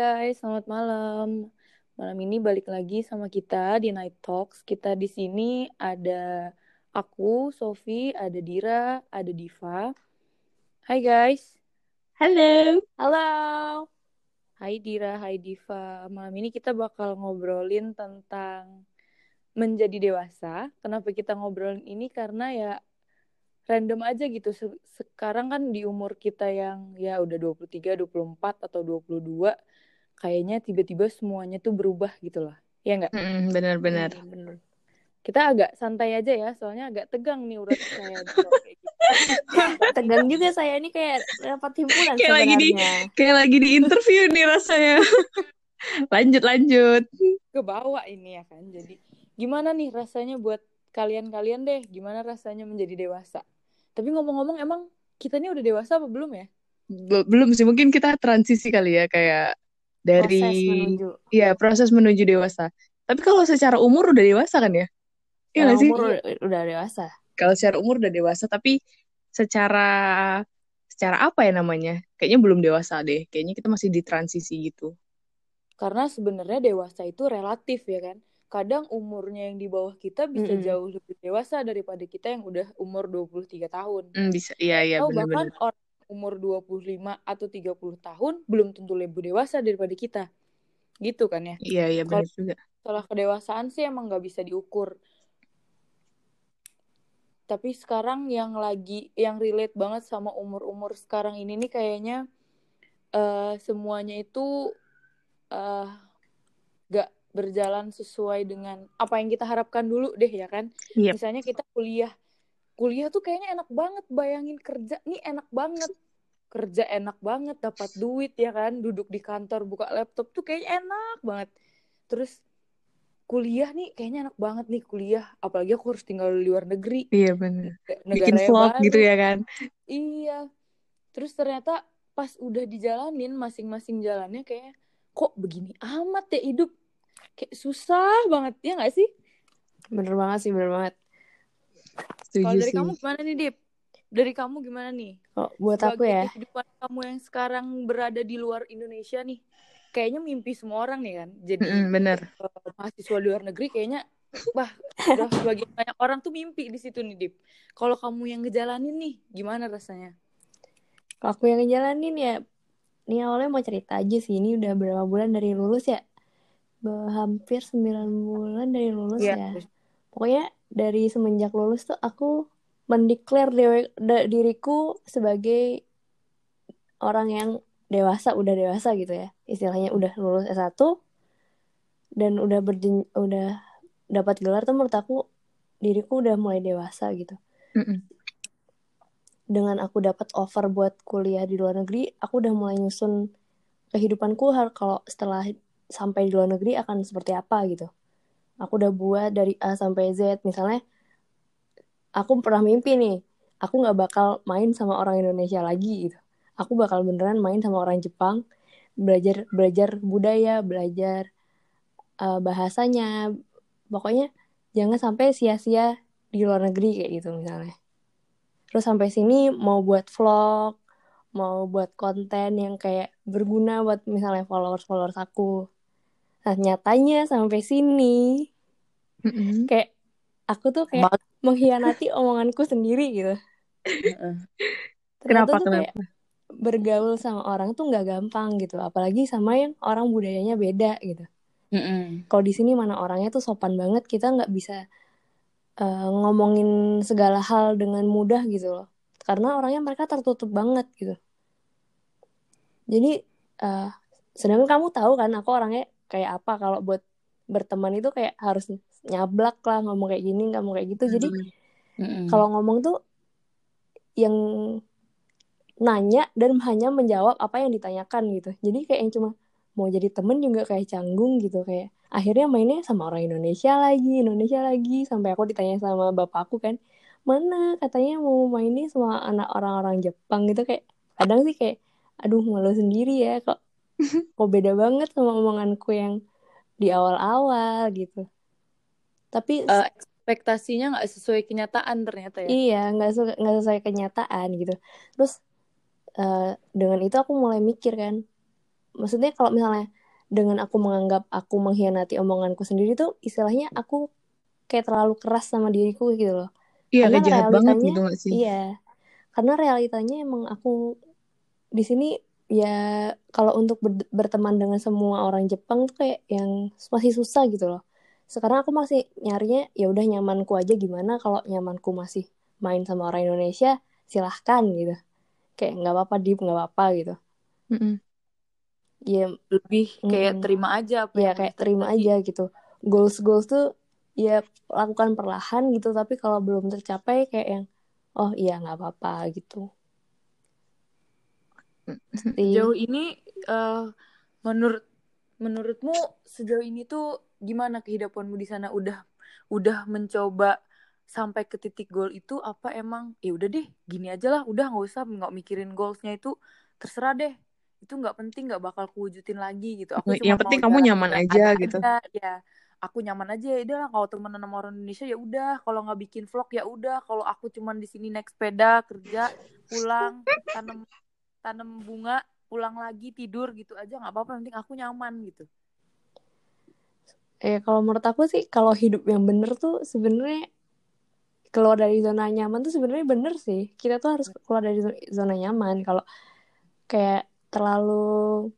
guys, selamat malam. Malam ini balik lagi sama kita di Night Talks. Kita di sini ada aku, Sofi, ada Dira, ada Diva. Hai guys. Halo. Halo. Hai Dira, hai Diva. Malam ini kita bakal ngobrolin tentang menjadi dewasa. Kenapa kita ngobrolin ini? Karena ya random aja gitu. Sekarang kan di umur kita yang ya udah 23, 24 atau 22 kayaknya tiba-tiba semuanya tuh berubah gitu lah. Ya enggak? Mm, bener-bener. Bener. Kita agak santai aja ya, soalnya agak tegang nih urat saya. gitu. tegang juga saya ini kayak dapat himpunan kayak sebenarnya. lagi di kayak lagi di interview nih rasanya. lanjut lanjut. Ke bawah ini ya kan. Jadi gimana nih rasanya buat kalian-kalian deh, gimana rasanya menjadi dewasa? Tapi ngomong-ngomong emang kita ini udah dewasa apa belum ya? Belum sih, mungkin kita transisi kali ya kayak dari proses menuju. Iya, proses menuju dewasa. Tapi kalau secara umur udah dewasa kan ya? Iya nggak sih? umur udah dewasa. Kalau secara umur udah dewasa, tapi secara secara apa ya namanya? Kayaknya belum dewasa deh. Kayaknya kita masih di transisi gitu. Karena sebenarnya dewasa itu relatif ya kan. Kadang umurnya yang di bawah kita bisa Mm-mm. jauh lebih dewasa daripada kita yang udah umur 23 tahun. Hmm, bisa. Iya, iya, Atau bahkan benar-benar. orang umur 25 atau 30 tahun belum tentu lebih dewasa daripada kita. Gitu kan ya. Iya, iya, benar juga. Setelah kedewasaan sih emang nggak bisa diukur. Tapi sekarang yang lagi yang relate banget sama umur-umur sekarang ini nih kayaknya eh, semuanya itu eh gak berjalan sesuai dengan apa yang kita harapkan dulu deh ya kan. Iya. Misalnya kita kuliah. Kuliah tuh kayaknya enak banget bayangin kerja nih enak banget. Kerja enak banget, dapat duit ya kan, duduk di kantor buka laptop tuh kayaknya enak banget. Terus kuliah nih kayaknya enak banget nih kuliah, apalagi aku harus tinggal di luar negeri. Iya, benar. Negara Bikin vlog gitu ya kan? Iya. Terus ternyata pas udah dijalanin masing-masing jalannya kayak kok begini amat ya hidup. Kayak susah banget ya nggak sih? Bener banget sih, bener banget. Kalau dari sih. kamu gimana nih, Dip? Dari kamu gimana nih? Oh, buat aku Sebagai ya, kehidupan kamu yang sekarang berada di luar Indonesia nih. Kayaknya mimpi semua orang nih kan. Jadi Mm-mm, bener. eh, mahasiswa luar negeri kayaknya bah udah sebagian banyak orang tuh mimpi di situ nih, Dip. Kalau kamu yang ngejalanin nih, gimana rasanya? kalau aku yang ngejalanin ya, ini awalnya mau cerita aja sih, ini udah berapa bulan dari lulus ya? Hampir 9 bulan dari lulus Iya. ya. Pokoknya dari semenjak lulus tuh aku mendeklar diriku sebagai orang yang dewasa, udah dewasa gitu ya. Istilahnya udah lulus S1 dan udah berjen udah dapat gelar tuh menurut aku diriku udah mulai dewasa gitu. Mm-mm. Dengan aku dapat offer buat kuliah di luar negeri, aku udah mulai nyusun kehidupanku kalau setelah sampai di luar negeri akan seperti apa gitu. Aku udah buat dari A sampai Z misalnya aku pernah mimpi nih, aku nggak bakal main sama orang Indonesia lagi gitu. Aku bakal beneran main sama orang Jepang, belajar belajar budaya, belajar uh, bahasanya. Pokoknya jangan sampai sia-sia di luar negeri kayak gitu misalnya. Terus sampai sini mau buat vlog, mau buat konten yang kayak berguna buat misalnya followers-followers aku. Nah, nyatanya sampai sini Mm-mm. kayak aku tuh kayak mengkhianati omonganku sendiri gitu. Ternyata Kenapa, tuh kayak bergaul sama orang tuh nggak gampang gitu, apalagi sama yang orang budayanya beda gitu. Mm-mm. Kalau di sini mana orangnya tuh sopan banget, kita nggak bisa eh, ngomongin segala hal dengan mudah gitu loh. Karena orangnya mereka tertutup banget gitu. Jadi eh, sedangkan kamu tahu kan aku orangnya kayak apa kalau buat berteman itu kayak harus nyablak lah ngomong kayak gini ngomong kayak gitu. Jadi Mm-mm. kalau ngomong tuh yang nanya dan hanya menjawab apa yang ditanyakan gitu. Jadi kayak yang cuma mau jadi temen juga kayak canggung gitu kayak akhirnya mainnya sama orang Indonesia lagi, Indonesia lagi sampai aku ditanya sama bapakku kan, mana katanya mau mainnya sama anak orang-orang Jepang gitu kayak kadang sih kayak aduh malu sendiri ya kok kok beda banget sama omonganku yang di awal-awal gitu. Tapi Eh, ekspektasinya nggak sesuai kenyataan ternyata ya. Iya, nggak nggak sesuai kenyataan gitu. Terus eh, dengan itu aku mulai mikir kan, maksudnya kalau misalnya dengan aku menganggap aku mengkhianati omonganku sendiri tuh istilahnya aku kayak terlalu keras sama diriku gitu loh Iya, karena kayak jahat banget realitanya gitu gak sih? iya karena realitanya emang aku di sini ya kalau untuk ber- berteman dengan semua orang Jepang tuh kayak yang masih susah gitu loh sekarang aku masih nyarinya ya udah nyamanku aja gimana kalau nyamanku masih main sama orang Indonesia silahkan gitu. Kayak nggak apa-apa deep nggak apa-apa gitu. Mm-mm. ya lebih kayak Mm-mm. terima aja apa ya yang kayak terima terjadi. aja gitu. Goals goals tuh ya lakukan perlahan gitu. Tapi kalau belum tercapai kayak yang oh iya nggak apa-apa gitu. Sejauh ini eh, menurut menurutmu sejauh ini tuh gimana kehidupanmu di sana? Udah udah mencoba sampai ke titik goal itu apa emang? Ya udah deh gini aja lah. Udah nggak usah nggak mikirin goalsnya itu. Terserah deh. Itu nggak penting nggak bakal kuwujudin lagi gitu. Aku Yang penting kamu nyaman aja ada gitu. aja ya. Aku nyaman aja ya udah kalau temenan sama orang Indonesia ya udah. Kalau nggak bikin vlog ya udah. Kalau aku cuman di sini naik sepeda kerja pulang tanam tanam bunga pulang lagi tidur gitu aja nggak apa-apa penting aku nyaman gitu. Eh kalau menurut aku sih kalau hidup yang bener tuh sebenarnya keluar dari zona nyaman tuh sebenarnya bener sih. Kita tuh harus keluar dari zo- zona nyaman. Kalau kayak terlalu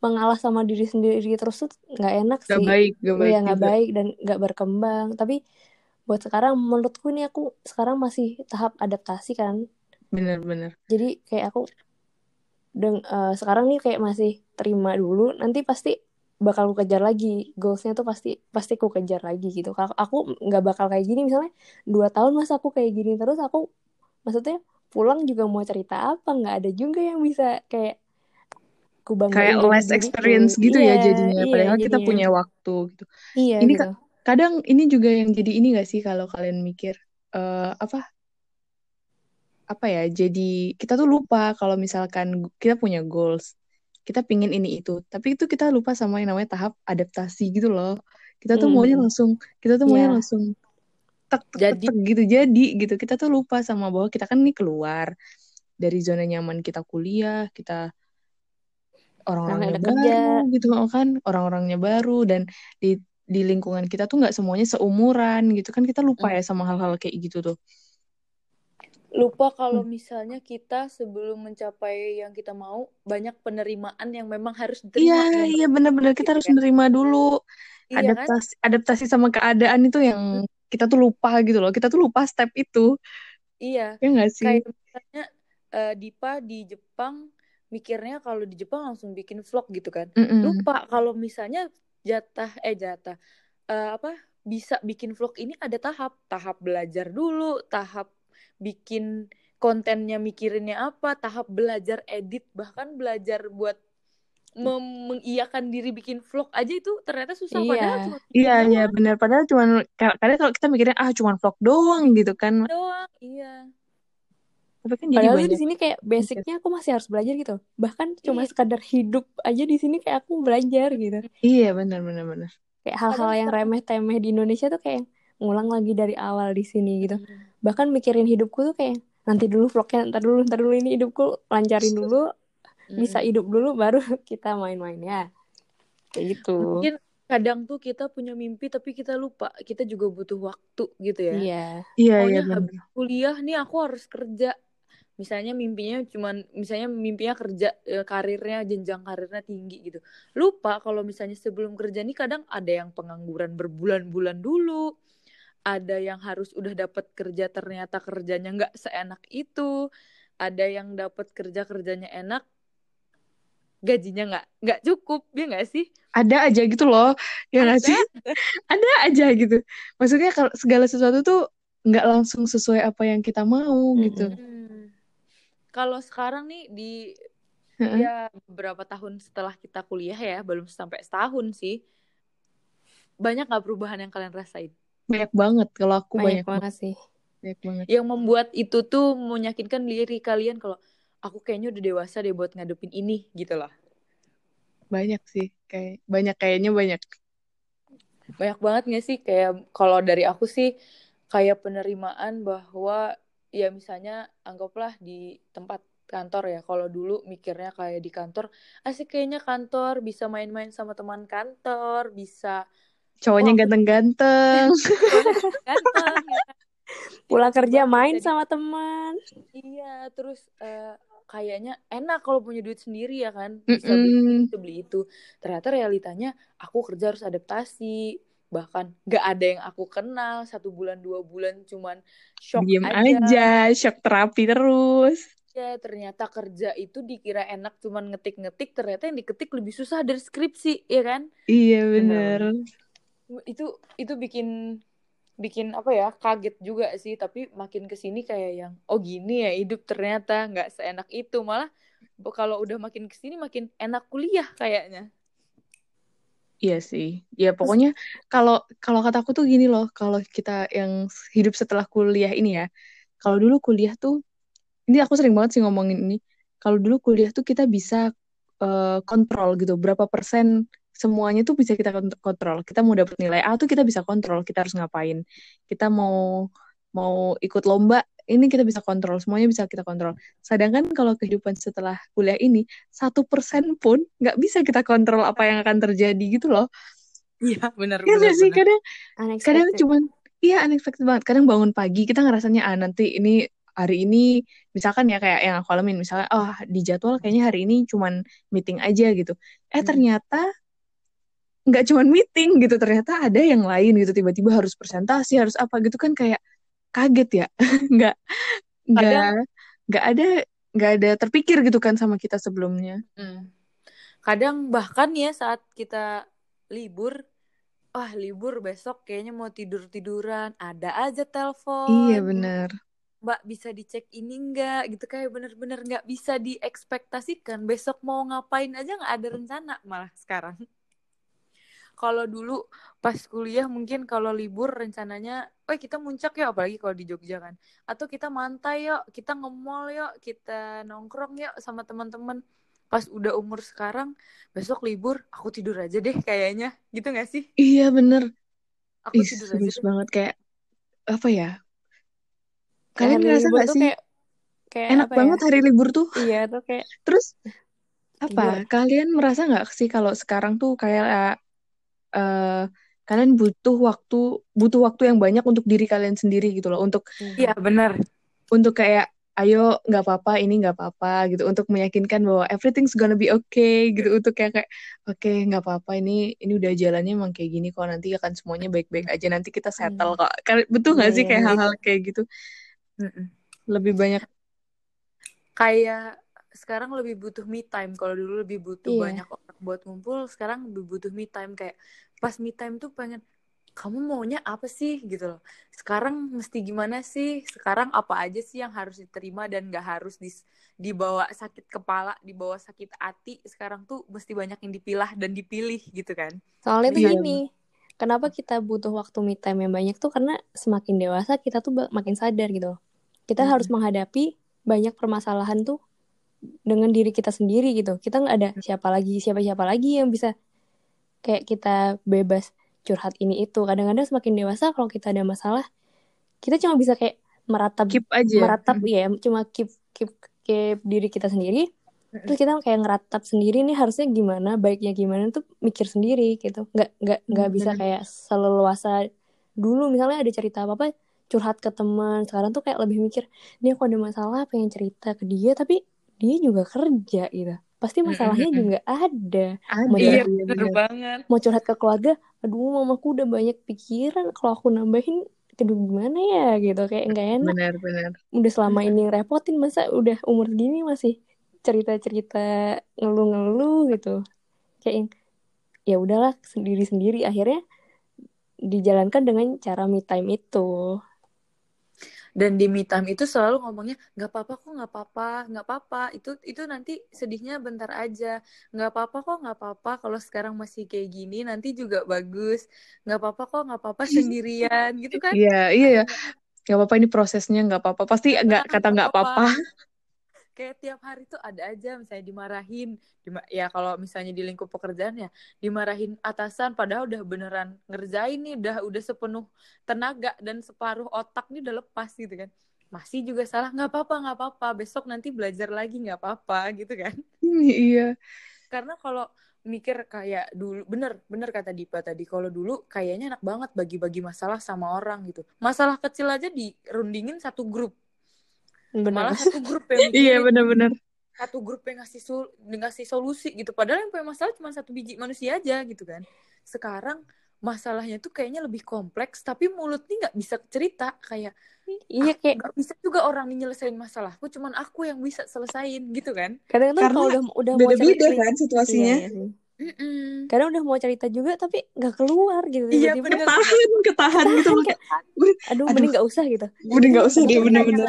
mengalah sama diri sendiri terus tuh nggak enak Gak sih. baik, gak baik Iya nggak baik dan nggak berkembang. Tapi buat sekarang menurutku nih aku sekarang masih tahap adaptasi kan. Bener-bener. jadi kayak aku deng eh, sekarang nih kayak masih terima dulu nanti pasti bakal aku kejar lagi. Goalsnya tuh pasti pasti aku kejar lagi gitu. Kalau aku nggak bakal kayak gini. Misalnya dua tahun masa aku kayak gini terus aku maksudnya pulang juga mau cerita apa? Nggak ada juga yang bisa kayak ku Kayak less experience gitu iya ya jadinya. iya Padahal kita jadinya. punya waktu gitu. iya Ini gitu. Ka- kadang ini juga yang jadi ini gak sih kalau kalian mikir? Eh apa apa ya? Jadi kita tuh lupa kalau misalkan kita punya goals, kita pingin ini itu, tapi itu kita lupa sama yang namanya tahap adaptasi gitu loh. Kita tuh maunya Mhm. langsung, kita tuh maunya Iya. langsung tek tek jadi tek gitu jadi gitu. Kita tuh lupa sama bahwa kita kan nih keluar dari zona nyaman kita kuliah, kita orang-orangnya kerja baru gitu kan, orang-orangnya baru dan di di lingkungan kita tuh nggak semuanya seumuran gitu kan kita lupa mm, ya sama hal-hal kayak gitu tuh. Lupa kalau Hmm. misalnya kita sebelum mencapai yang kita mau banyak penerimaan yang memang harus Iya, diterima yang iya benar-benar kita harus ya menerima dulu. iya kan Adaptasi adaptasi sama keadaan itu yang kita tuh lupa gitu loh. Kita tuh lupa step itu. iya Ya nggak sih? kayak misalnya eh, Dipa di Jepang mikirnya kalau di Jepang langsung bikin vlog gitu kan Mm-mm. lupa kalau misalnya jatah eh jatah eh, apa bisa bikin vlog ini ada tahap tahap belajar dulu tahap bikin kontennya mikirinnya apa tahap belajar edit bahkan belajar buat mem- mengiyakan diri bikin vlog aja itu ternyata susah. Iya. Padahal cuma Iya, iya benar. Padahal cuman kadang kalau kita mikirnya ah cuman vlog doang gitu kan. doang iya. Tapi kan jadi padahal di sini kayak basicnya aku masih harus belajar gitu. Bahkan cuma iya. sekadar hidup aja di sini kayak aku belajar gitu. Iya, benar benar benar. kayak hal-hal yang sekarang remeh-temeh di Indonesia tuh kayak ngulang lagi dari awal di sini gitu. Hmm. Bahkan mikirin hidupku tuh kayak nanti dulu vlognya ntar dulu ntar dulu ini hidupku lancarin dulu bisa Mm-mm. hidup dulu baru kita main-main ya. Kayak gitu. Mungkin kadang tuh kita punya mimpi tapi kita lupa kita juga butuh waktu gitu ya. Iya. Iya, iya habis kuliah nih aku harus kerja. Misalnya mimpinya cuman misalnya mimpinya kerja eh, karirnya jenjang karirnya tinggi gitu. Lupa kalau misalnya sebelum kerja nih kadang ada yang pengangguran berbulan-bulan dulu ada yang harus udah dapat kerja ternyata kerjanya nggak seenak itu ada yang dapat kerja kerjanya enak gajinya nggak nggak cukup ya nggak sih Ada aja gitu loh. Ya nggak sih? Ada aja gitu. Maksudnya kalau segala sesuatu tuh nggak langsung sesuai apa yang kita mau gitu. Mm-mm. Hmm. Kalau sekarang nih di ya beberapa tahun setelah kita kuliah ya, belum sampai setahun sih. Banyak nggak perubahan yang kalian rasain? Banyak banget. Kalau aku banyak banyak banget. banget sih Banyak banget. Yang membuat itu tuh meyakinkan diri kalian kalau aku kayaknya udah dewasa deh buat ngadepin ini gitu lah. Banyak sih. Kayak banyak kayaknya banyak. Banyak banget gak sih kayak kalau dari aku sih kayak penerimaan bahwa ya misalnya anggaplah di tempat kantor ya. Kalau dulu mikirnya kayak di kantor, asik kayaknya kantor bisa main-main sama teman kantor, bisa Cowoknya ganteng-ganteng. ganteng ya kan. Pulang kerja main jadi- sama teman. Iya, terus eh, kayaknya enak kalau punya duit sendiri ya kan, bisa beli Mm-mm. ini, bisa beli itu. Ternyata realitanya aku kerja harus adaptasi, bahkan gak ada yang aku kenal satu bulan dua bulan cuman shock Diem aja. aja, shock terapi terus. Ya, ternyata kerja itu dikira enak cuman ngetik-ngetik, ternyata yang diketik lebih susah dari skripsi, ya kan? Iya bener. Itu itu bikin bikin apa ya kaget juga sih tapi makin ke sini kayak yang oh gini ya hidup ternyata nggak seenak itu malah kalau udah makin ke sini makin enak kuliah kayaknya Iya sih. Ya pokoknya kalau kalau kataku tuh gini loh, kalau kita yang hidup setelah kuliah ini ya. Kalau dulu kuliah tuh ini aku sering banget sih ngomongin ini. Kalau dulu kuliah tuh kita bisa eh, kontrol gitu, berapa persen semuanya tuh bisa kita kont- kontrol. Kita mau dapet nilai A tuh kita bisa kontrol, kita harus ngapain. Kita mau mau ikut lomba, ini kita bisa kontrol, semuanya bisa kita kontrol. Sedangkan kalau kehidupan setelah kuliah ini, satu persen pun nggak bisa kita kontrol apa yang akan terjadi gitu loh. iya benar Iya sih, kadang kadang Unexpected. cuman iya unexpected banget kadang bangun pagi kita ngerasanya ah nanti ini hari ini misalkan ya kayak yang aku alamin misalnya oh di jadwal kayaknya hari ini cuman meeting aja gitu eh Hmm. ternyata nggak cuman meeting gitu ternyata ada yang lain gitu tiba-tiba harus presentasi harus apa gitu kan kayak kaget ya. Nggak nggak nggak ada nggak ada terpikir gitu kan sama kita sebelumnya. Hmm. kadang bahkan ya saat kita libur wah libur besok kayaknya mau tidur tiduran ada aja telepon. Iya bener. Mbak bisa dicek ini enggak gitu kayak bener-bener nggak bisa diekspektasikan besok mau ngapain aja nggak ada rencana. Malah sekarang kalau dulu pas kuliah mungkin kalau libur rencananya eh kita muncak yuk apalagi kalau di Jogja kan. Atau kita mantai yuk kita nge-mall yuk kita nongkrong yuk sama teman-teman. Pas udah umur sekarang besok libur aku tidur aja deh kayaknya. Gitu nggak sih? Iya bener. Aku Ih, tidur aja banget kayak apa ya? Kalian ngerasa gak sih? kayak kayak enak apa ya? banget hari libur tuh. Iya tuh kayak Terus apa? Tidur. Kalian merasa nggak sih kalau sekarang tuh kayak eh kalian butuh waktu butuh waktu yang banyak untuk diri kalian sendiri gitu loh. Untuk iya benar. untuk kayak ayo nggak apa-apa ini nggak apa-apa gitu. Untuk meyakinkan bahwa everything's gonna be okay gitu. Untuk kayak kayak oke nggak apa-apa ini ini udah jalannya emang kayak gini kok nanti akan semuanya baik-baik aja nanti kita settle kok. Kal- betul nggak Iya, sih iya, kayak iya. hal-hal kayak gitu? Mm-mm. lebih banyak kayak sekarang lebih butuh me time. Kalau dulu lebih butuh Iya. banyak orang buat ngumpul sekarang lebih butuh me time. Kayak pas me time tuh pengen kamu maunya apa sih gitu loh sekarang mesti gimana sih sekarang apa aja sih yang harus diterima dan gak harus dis- dibawa sakit kepala dibawa sakit hati sekarang tuh mesti banyak yang dipilah dan dipilih gitu kan Soalnya tuh Iya. gini, kenapa kita butuh waktu me time yang banyak tuh karena semakin dewasa kita tuh makin sadar gitu. loh. Kita Mm-mm. harus menghadapi banyak permasalahan tuh dengan diri kita sendiri gitu. Kita nggak ada siapa lagi, siapa-siapa lagi yang bisa kayak kita bebas curhat ini itu. Kadang-kadang semakin dewasa kalau kita ada masalah, kita cuma bisa kayak meratap keep aja meratap ya, cuma keep keep keep diri kita sendiri. Terus kita kayak ngeratap sendiri nih harusnya gimana, baiknya gimana tuh mikir sendiri gitu. Nggak nggak nggak bisa kayak seleluasa dulu misalnya ada cerita apa-apa curhat ke teman. Sekarang tuh kayak lebih mikir, dia kok ada masalah pengen cerita ke dia tapi dia juga kerja gitu. Pasti masalahnya juga ada. ada. Mau iya curhat, iya bener banget. Mau curhat ke keluarga, aduh mamaku udah banyak pikiran kalau aku nambahin aduh gimana ya? Gitu kayak nggak enak. Benar benar udah selama ini ngerepotin masa udah umur gini masih cerita-cerita ngeluh-ngeluh gitu. Kayak yang ya udahlah sendiri-sendiri. Akhirnya dijalankan dengan cara me time itu dan di me time itu selalu ngomongnya nggak apa-apa kok nggak apa-apa nggak apa-apa. Itu itu nanti sedihnya bentar aja. Nggak apa-apa kok nggak apa-apa. Kalau sekarang masih kayak gini nanti juga bagus. Nggak apa-apa kok nggak apa-apa sendirian. Gitu kan? Iya iya ya nggak apa-apa ini prosesnya nggak apa-apa. Pasti nggak kata nggak apa-apa kayak tiap hari tuh ada aja misalnya dimarahin Dima- ya kalau misalnya di lingkup pekerjaan ya dimarahin atasan padahal udah beneran ngerjain nih udah udah sepenuh tenaga dan separuh otak nih udah lepas gitu kan. Masih juga salah nggak apa-apa nggak apa-apa besok nanti belajar lagi nggak apa-apa gitu kan. Iya. Karena kalau mikir kayak dulu bener bener kata Dipa tadi kalau dulu kayaknya enak banget bagi-bagi masalah sama orang gitu. Masalah kecil aja dirundingin satu grup Bener. malah satu grup yang iya benar-benar. satu grup yang ngasih sul ngasih solusi gitu. Padahal yang punya masalah cuma satu biji manusia aja gitu kan. Sekarang masalahnya tuh kayaknya lebih kompleks tapi mulut nih nggak bisa cerita. Kayak iya kayak nggak bisa juga orang nih nyelesain masalahku cuman aku yang bisa selesain gitu kan. Kadang tuh Karena kalau udah udah mau beda-beda cerita kan situasinya. Iya, iya kadang udah mau cerita juga tapi nggak keluar gitu. Iya, bener. ketahan ketahan gitu loh. kayak, Udah, aduh, Aduh. mending nggak usah gitu. Udah nggak usah deh bener-bener.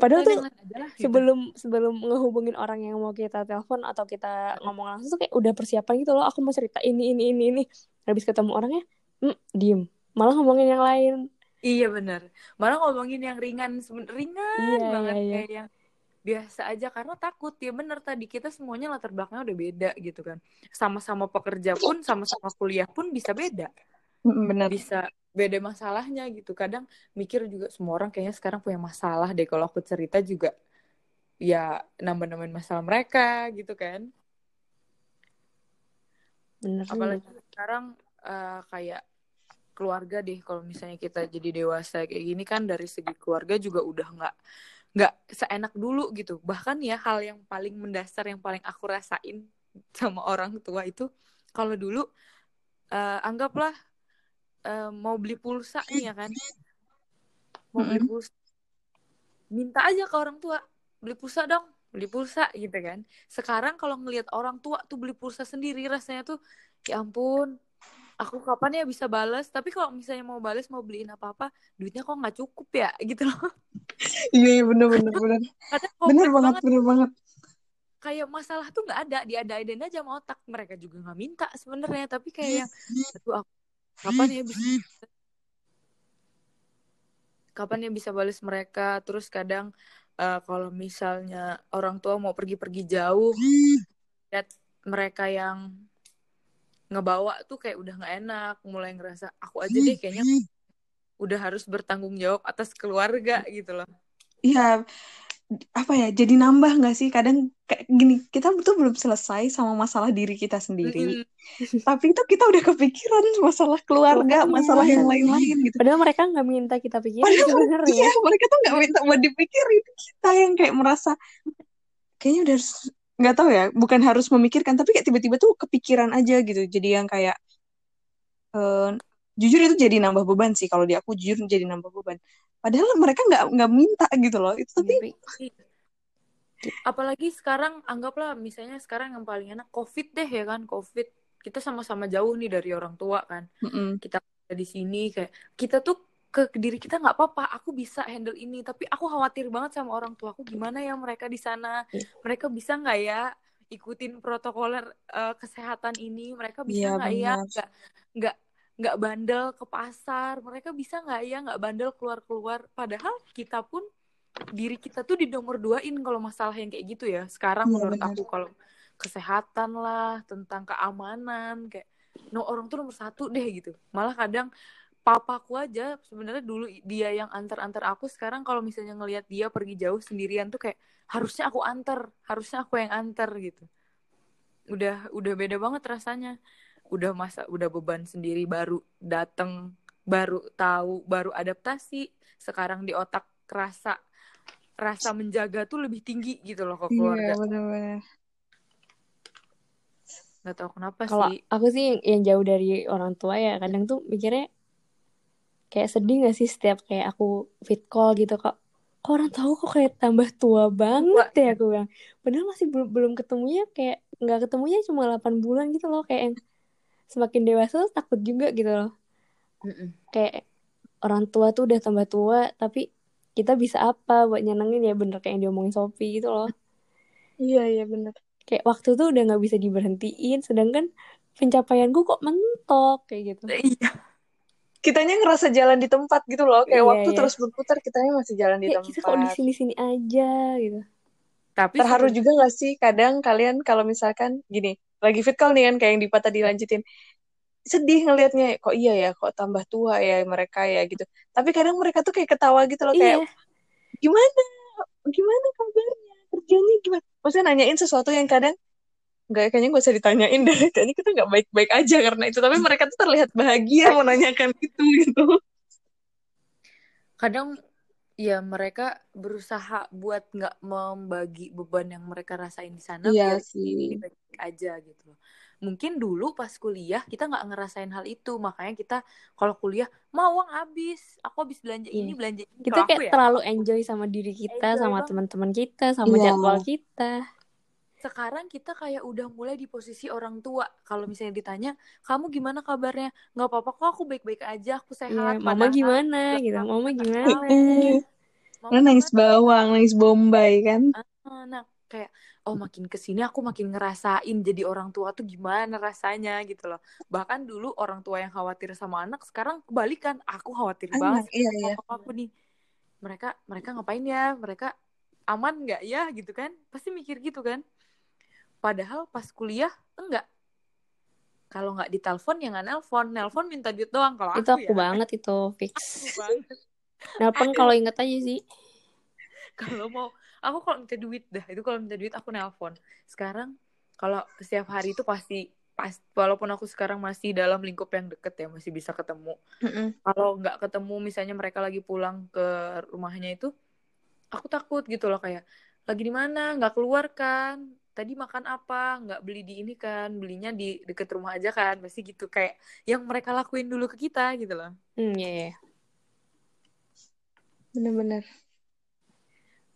Padahal tuh lah, gitu. sebelum sebelum ngehubungin orang yang mau kita telepon atau kita ngomong langsung tuh kayak udah persiapan gitu loh. Aku mau cerita ini ini ini ini. Habis ketemu orangnya hmm, diem. Malah ngomongin yang lain. Iya benar. Malah ngomongin yang ringan, ringan Iya, banget. iya, iya. kayak yang biasa aja. Karena takut. Ya bener. Tadi kita semuanya latar belakangnya udah beda gitu kan. Sama-sama pekerja pun, sama-sama kuliah pun bisa beda, benar bisa beda masalahnya gitu. Kadang mikir juga semua orang kayaknya sekarang punya masalah deh kalau aku cerita juga ya nambah-nambahin masalah mereka gitu kan. bener apalagi sekarang eh, kayak keluarga deh kalau misalnya kita jadi dewasa kayak gini kan dari segi keluarga juga udah nggak nggak seenak dulu gitu bahkan ya hal yang paling mendasar yang paling aku rasain sama orang tua itu kalau dulu eh, anggaplah eh, mau beli pulsa nih ya kan? Mau beli pulsa. Minta aja ke orang tua beli pulsa dong beli pulsa gitu kan. Sekarang kalau ngelihat orang tua tuh beli pulsa sendiri rasanya tuh ya ampun aku kapan ya bisa balas tapi kalau misalnya mau balas mau beliin apa apa duitnya kok nggak cukup ya? Gitu loh. Iya iya bener-bener bener kadang bener kompleks banget banget. bener banget. Kayak masalah tuh nggak ada diada-adain aja sama otak. Mereka juga nggak minta sebenarnya tapi kayak yang aduh aku kapan ya bisa kapan ya bisa balas mereka? Terus kadang eh, kalau misalnya orang tua mau pergi-pergi jauh lihat mereka yang ngebawa tuh kayak udah nggak enak mulai ngerasa aku aja deh kayaknya udah harus bertanggung jawab atas keluarga gitu loh. Iya, apa ya? Jadi nambah nggak sih? Kadang kayak gini, kita tuh belum selesai sama masalah diri kita sendiri. Mm-mm. Tapi itu kita udah kepikiran masalah keluarga, Makanya. masalah yang lain-lain gitu. padahal mereka nggak minta kita pikirin Padahal sebenarnya iya, mereka tuh nggak minta buat dipikirin. Kita yang kayak merasa kayaknya udah harus nggak tahu ya, bukan harus memikirkan, tapi kayak tiba-tiba tuh kepikiran aja gitu. Jadi yang kayak eh, jujur itu jadi nambah beban sih kalau di aku jujur jadi nambah beban. Padahal mereka nggak nggak minta gitu loh. Itu tapi Tapi apalagi sekarang anggaplah misalnya sekarang yang paling enak covid deh ya kan covid. Kita sama-sama jauh nih dari orang tua kan. Mm-mm. kita ada di sini kayak kita tuh ke diri kita nggak apa-apa aku bisa handle ini. Tapi aku khawatir banget sama orang tua aku gimana ya mereka di sana? Iya. mereka bisa nggak ya ikutin protokoler eh, kesehatan ini? Mereka bisa Iya, nggak ya nggak nggak nggak bandel ke pasar mereka bisa nggak ya nggak bandel keluar keluar padahal kita pun diri kita tuh di nomor duain kalau masalah yang kayak gitu ya. Sekarang Iya, menurut benar. aku kalau kesehatan lah tentang keamanan kayak no orang tuh nomor satu deh gitu. Malah kadang papaku aja sebenarnya dulu dia yang antar-antar aku sekarang kalau misalnya ngelihat dia pergi jauh sendirian tuh kayak harusnya aku antar harusnya aku yang antar gitu. Udah udah beda banget rasanya udah masa udah beban sendiri baru dateng baru tahu baru adaptasi sekarang di otak rasa rasa menjaga tuh lebih tinggi gitu loh ke keluarga Iya, benar-benar. nggak tahu kenapa kalau sih aku sih yang, yang jauh dari orang tua ya kadang tuh mikirnya kayak sedih gak sih setiap kayak aku fit call gitu kok kok orang tahu kok kayak tambah tua banget Tua. ya aku bilang padahal masih belum belum ketemunya kayak nggak ketemunya cuma 8 bulan gitu loh kayak yang semakin dewasa tuh takut juga gitu loh Mm-mm. kayak orang tua tuh udah tambah tua tapi kita bisa apa buat nyenengin ya bener kayak yang diomongin Sophie gitu loh Iya, iya benar. kayak waktu tuh udah nggak bisa diberhentiin sedangkan pencapaianku kok mentok kayak gitu iya Kitanya ngerasa jalan di tempat gitu loh, kayak Iya, waktu iya. terus berputar, kitanya masih jalan di kayak kita kok di tempat. sini sini aja gitu tapi Terharu juga gak sih kadang kalian kalau misalkan gini, lagi fit call nih kan kayak yang Dipa tadi lanjutin. Sedih ngelihatnya, kok iya ya, kok tambah tua ya mereka ya gitu. Tapi kadang mereka tuh kayak ketawa gitu loh, kayak iya. Gimana? Gimana kabarnya? Kerjanya gimana? Maksudnya nanyain sesuatu yang kadang nggak kayaknya gak usah ditanyain deh. Kayaknya kita nggak baik-baik aja karena itu. Tapi mereka tuh terlihat bahagia menanyakan itu gitu. Kadang ya mereka berusaha buat nggak membagi beban yang mereka rasain di sana iya biar sih baik aja gitu loh. Mungkin dulu pas kuliah kita nggak ngerasain hal itu, makanya kita kalau kuliah mau uang habis, aku habis belanja ini Iya. belanja ini. Kita Kalau aku kayak ya, terlalu enjoy sama diri kita, Enjoy sama banget. teman-teman kita, sama Iya. jadwal kita. Sekarang kita kayak udah mulai di posisi orang tua. Kalau misalnya ditanya, kamu gimana kabarnya? Nggak apa-apa kok, aku baik-baik aja, aku Iya, sehat. mama Padahal gimana gitu. Mama kita gimana? Heeh. Mama Karena nangis gimana? bawang nangis bombay kan Ah, Nah, kayak oh makin ke sini aku makin ngerasain jadi orang tua tuh gimana rasanya gitu loh. Bahkan dulu orang tua yang khawatir sama anak, sekarang kebalikan. Aku khawatir banget anak iya iya sama aku nih. Mereka mereka ngapain ya? Mereka aman nggak ya gitu kan? Pasti mikir gitu kan. Padahal pas kuliah enggak. Kalau nggak ditelepon ya nggak nelpon. Nelpon minta duit doang kalau Itu aku aku ya. banget itu fix. Nelpon kalau inget aja sih. kalau mau aku kalau minta duit dah itu kalau minta duit aku nelpon sekarang kalau setiap hari itu pasti pas walaupun aku sekarang masih dalam lingkup yang deket ya masih bisa ketemu Heeh. kalau nggak ketemu misalnya mereka lagi pulang ke rumahnya itu aku takut gitu loh kayak lagi di mana nggak keluar kan tadi makan apa? Nggak beli di ini kan belinya di deket rumah aja kan. Pasti gitu kayak yang mereka lakuin dulu ke kita gitu loh. Hmm, iya, iya. bener-bener.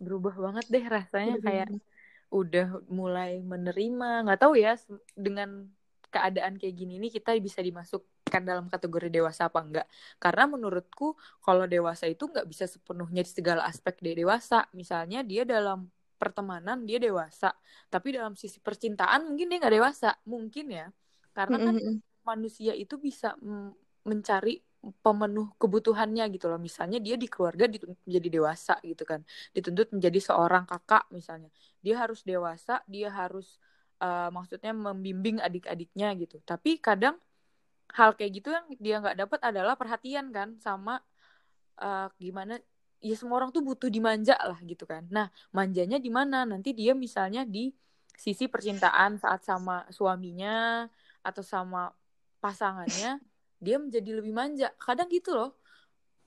Berubah banget deh rasanya kayak Bener-bener. udah mulai menerima. Nggak tahu ya dengan keadaan kayak gini nih kita bisa dimasukkan dalam kategori dewasa apa enggak karena menurutku kalau dewasa itu nggak bisa sepenuhnya di segala aspek dia dewasa. Misalnya dia dalam pertemanan dia dewasa. Tapi dalam sisi percintaan mungkin dia nggak dewasa. Mungkin ya. Karena kan Mm-mm. manusia itu bisa mm, mencari pemenuh kebutuhannya gitu loh. Misalnya dia di keluarga dituntut menjadi dewasa gitu kan. Dituntut menjadi seorang kakak misalnya. Dia harus dewasa dia harus eh, maksudnya membimbing adik-adiknya gitu. Tapi kadang hal kayak gitu yang dia nggak dapat adalah perhatian kan sama eh, gimana ya semua orang tuh butuh dimanja lah gitu kan. Nah manjanya di mana? Nanti dia misalnya di sisi percintaan saat sama suaminya atau sama pasangannya dia menjadi lebih manja. Kadang gitu loh.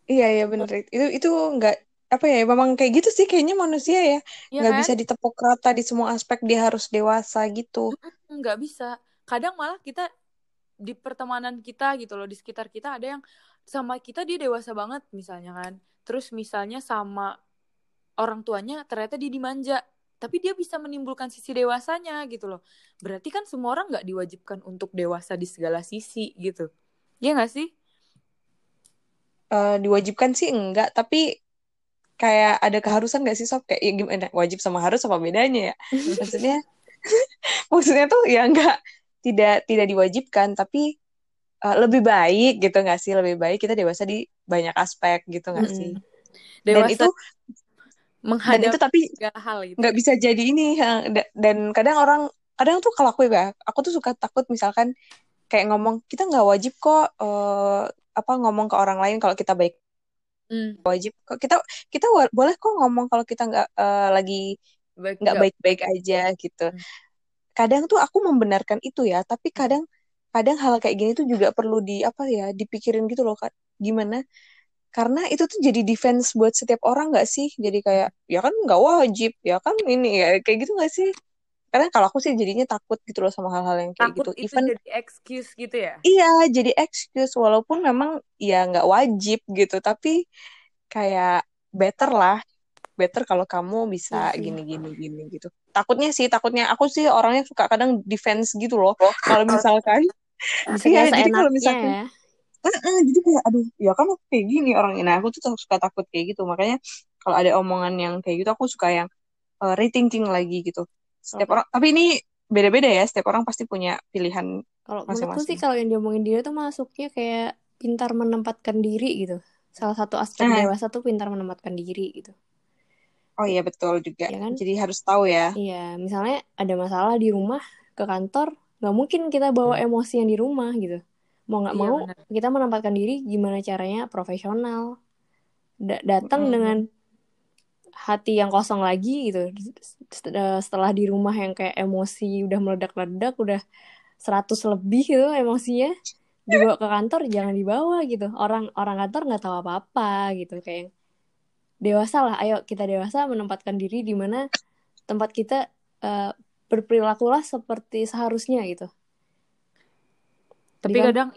Iya iya bener. Itu itu nggak apa ya memang kayak gitu sih kayaknya manusia ya. Ya nggak kan? bisa ditepuk rata di semua aspek dia harus dewasa gitu. Nggak bisa. Kadang malah kita di pertemanan kita gitu loh di sekitar kita ada yang sama kita dia dewasa banget misalnya kan terus misalnya sama orang tuanya ternyata dia dimanja. Tapi dia bisa menimbulkan sisi dewasanya gitu loh. Berarti kan semua orang nggak diwajibkan untuk dewasa di segala sisi gitu. Ya nggak sih? Eh, diwajibkan sih enggak tapi kayak ada keharusan gak sih sob? Kayak ya gimana? Wajib sama harus apa bedanya ya? Maksudnya maksudnya tuh ya enggak tidak tidak diwajibkan tapi eh, lebih baik gitu nggak sih? Lebih baik kita dewasa di banyak aspek gitu nggak Mm-mm. sih dan itu dan menghadapi itu tapi hal gitu. nggak bisa jadi ini dan kadang orang kadang tuh kalau aku ya aku tuh suka takut misalkan kayak ngomong kita nggak wajib kok eh, apa ngomong ke orang lain kalau kita baik. Hmm, wajib kok kita kita wa- boleh kok ngomong kalau kita nggak eh, lagi nggak baik-baik aja gitu. Hmm. kadang tuh aku membenarkan itu ya tapi kadang kadang hal kayak gini tuh juga perlu di apa ya dipikirin gitu loh Kak. Gimana? Karena itu tuh jadi defense buat setiap orang nggak sih? Jadi kayak ya kan nggak wajib ya kan ini ya kayak gitu nggak sih? Karena kalau aku sih jadinya takut gitu loh sama hal-hal yang kayak takut gitu itu even jadi excuse gitu ya? Iya jadi excuse walaupun memang ya nggak wajib gitu. Tapi kayak better lah better kalau kamu Iya bisa sih. gini gini gitu. Takutnya sih takutnya aku sih orangnya suka kadang defense gitu loh. Kalau misalkan iya jadi kalau misalkan ya. "Eh, jadi kayak aduh ya kan aku kayak gini orangnya. Nah aku tuh suka takut kayak gitu. Makanya kalau ada omongan yang kayak gitu aku suka yang eh, rethinking lagi gitu. Setiap Kalau orang tapi ini beda-beda ya setiap orang pasti punya pilihan kalau menurutku sih kalau yang diomongin dia tuh masuknya kayak pintar menempatkan diri gitu. Salah satu aspek nah dewasa tuh pintar menempatkan diri gitu. oh iya betul juga. Ya kan? jadi harus tahu ya. Iya, misalnya ada masalah di rumah ke kantor, nggak mungkin kita bawa emosi yang di rumah gitu. Mau nggak iya mau, benar. kita menempatkan diri gimana caranya profesional. Da- datang Mm-mm. dengan hati yang kosong lagi gitu. Setelah di rumah yang kayak emosi udah meledak-ledak udah 100 lebih gitu emosinya dibawa ke kantor jangan dibawa gitu. Orang orang kantor nggak tahu apa-apa gitu kayak dewasa lah. Ayo kita dewasa menempatkan diri di mana tempat kita uh, berperilakulah seperti seharusnya gitu tapi Jadi, kadang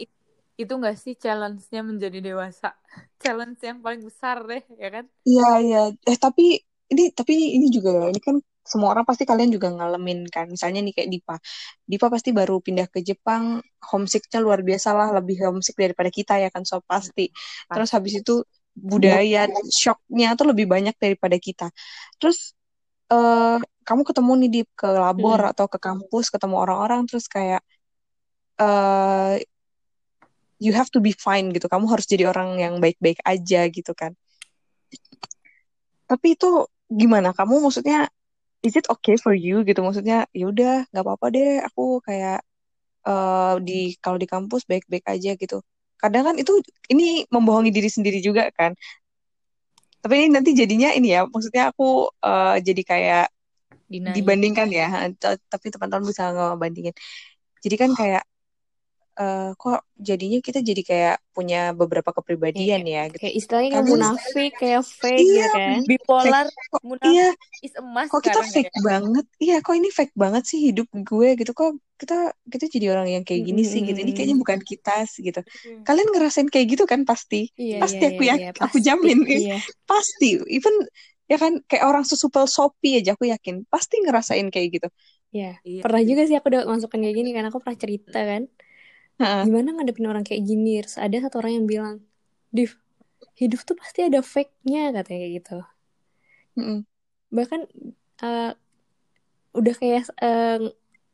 itu nggak sih challenge-nya menjadi dewasa? Challenge yang paling besar deh ya kan? Iya iya. Eh tapi ini tapi ini, juga ini kan semua orang pasti kalian juga ngalamin kan. Misalnya nih kayak Dipa. Dipa pasti baru pindah ke Jepang homesicknya luar biasa lah lebih homesick daripada kita ya kan so pasti. Terus habis itu budaya shocknya tuh lebih banyak daripada kita. Terus uh, kamu ketemu nih di ke labor hmm. atau ke kampus ketemu orang-orang terus kayak uh, you have to be fine gitu. Kamu harus jadi orang yang baik-baik aja gitu kan. Tapi itu gimana? Kamu maksudnya is it okay for you gitu? Maksudnya ya udah nggak apa-apa deh. Aku kayak uh, di kalau di kampus baik-baik aja gitu. Kadang kan itu ini membohongi diri sendiri juga kan. Tapi ini nanti jadinya ini ya maksudnya aku uh, jadi kayak Dinaik. dibandingkan ya. Tapi teman-teman bisa ngebandingin jadi kan kayak uh, kok jadinya kita jadi kayak punya beberapa kepribadian ya gitu. Kayak istilahnya kayak munafik, kayak fake iya, gitu kan. Bipolar, kok, munafik iya, is emas Kok kita fake ya? banget? Iya, kok ini fake banget sih hidup gue gitu. Kok kita kita jadi orang yang kayak gini hmm. sih gitu. Ini kayaknya bukan kita sih gitu. Hmm. Kalian ngerasain kayak gitu kan pasti? Iya, pasti iya, aku ya, iya, aku jamin. Iya. Pasti. Even ya kan kayak orang sesupel Shopee aja aku yakin pasti ngerasain kayak gitu. Iya. iya. Pernah juga sih aku udah masukin kayak gini kan aku pernah cerita kan gimana ngadepin orang kayak gini? Terus ada satu orang yang bilang Div hidup tuh pasti ada fake-nya katanya gitu. Mm bahkan uh, udah kayak uh,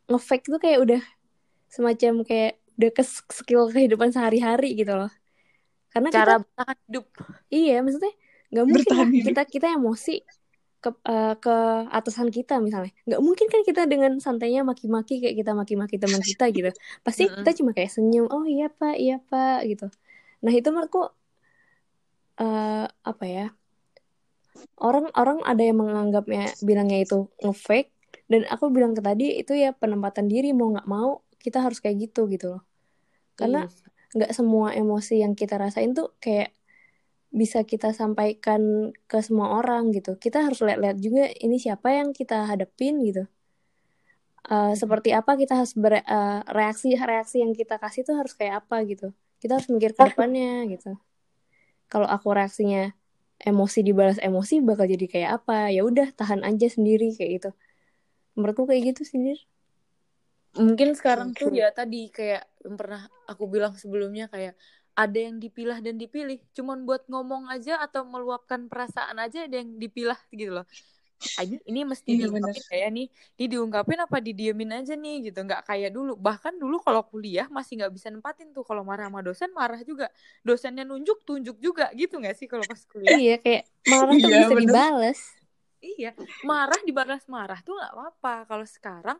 nge-fake tuh kayak udah semacam kayak udah ke skill kehidupan sehari-hari gitu loh. Karena cara kita, bertahan hidup. Iya maksudnya nggak mungkin kita kita emosi ke uh, ke atasan kita misalnya. Nggak mungkin kan kita dengan santainya maki-maki kayak kita maki-maki teman kita gitu. Pasti kita cuma kayak senyum oh iya pak iya pak gitu. Nah itu menurutku uh, apa ya orang orang ada yang menganggapnya bilangnya itu ngefake dan aku bilang ke tadi itu ya penempatan diri mau nggak mau kita harus kayak gitu gitu loh. Karena nggak semua emosi yang kita rasain tuh kayak bisa kita sampaikan ke semua orang gitu. Kita harus lihat-lihat juga ini siapa yang kita hadapin gitu. Uh, seperti apa kita harus bereaksi uh, reaksi yang kita kasih tuh harus kayak apa gitu. Kita harus mikir ke depannya gitu. Kalau aku reaksinya emosi dibalas emosi bakal jadi kayak apa? Ya udah tahan aja sendiri kayak gitu. Menurutku kayak gitu sih, Mungkin sekarang tuh ya tadi kayak yang pernah aku bilang sebelumnya kayak ada yang dipilah dan dipilih. Cuman buat ngomong aja atau meluapkan perasaan aja ada yang dipilah gitu loh. Ini ini mesti iya, diungkapin kayak nih? Ini diungkapin apa didiemin aja nih gitu. Nggak kayak dulu. Bahkan dulu kalau kuliah masih nggak bisa nempatin tuh. Kalau marah sama dosen marah juga. Dosennya nunjuk tunjuk juga. Gitu nggak sih kalau pas kuliah? Iya kayak marah tuh iya, bisa bener. dibales. Iya marah dibalas marah tuh nggak apa-apa. Kalau sekarang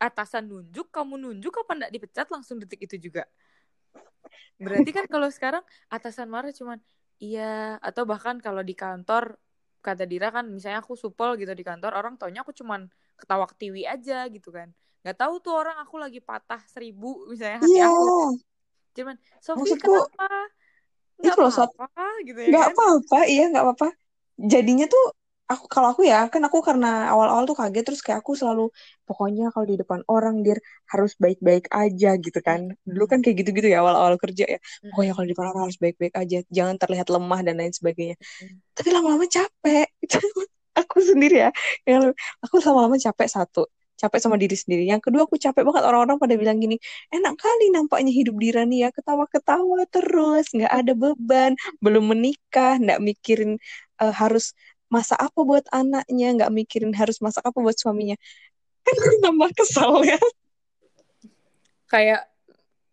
atasan nunjuk kamu nunjuk apa nggak dipecat langsung detik itu juga Berarti kan kalau sekarang atasan marah cuman iya atau bahkan kalau di kantor kata Dira kan misalnya aku supel gitu di kantor orang taunya aku cuman ketawa ketiwi aja gitu kan nggak tahu tuh orang aku lagi patah seribu misalnya hati yeah. aku cuman Sofi kenapa nggak apa-apa gitu ya nggak kan? apa-apa iya nggak apa-apa jadinya tuh aku kalau aku ya kan aku karena awal-awal tuh kaget terus kayak aku selalu pokoknya kalau di depan orang dia harus baik-baik aja gitu kan. Dulu kan kayak gitu-gitu ya awal-awal kerja ya. Pokoknya kalau di depan orang harus baik-baik aja jangan terlihat lemah dan lain sebagainya. Tapi lama-lama capek. Aku sendiri ya yang aku lama-lama capek satu capek sama diri sendiri. Yang kedua aku capek banget orang-orang pada bilang gini, enak kali nampaknya hidup di Rani ya, ketawa-ketawa terus, nggak ada beban, belum menikah, nggak mikirin uh, harus masak apa buat anaknya? Nggak mikirin harus masak apa buat suaminya. Kan tambah kesal ya. Kayak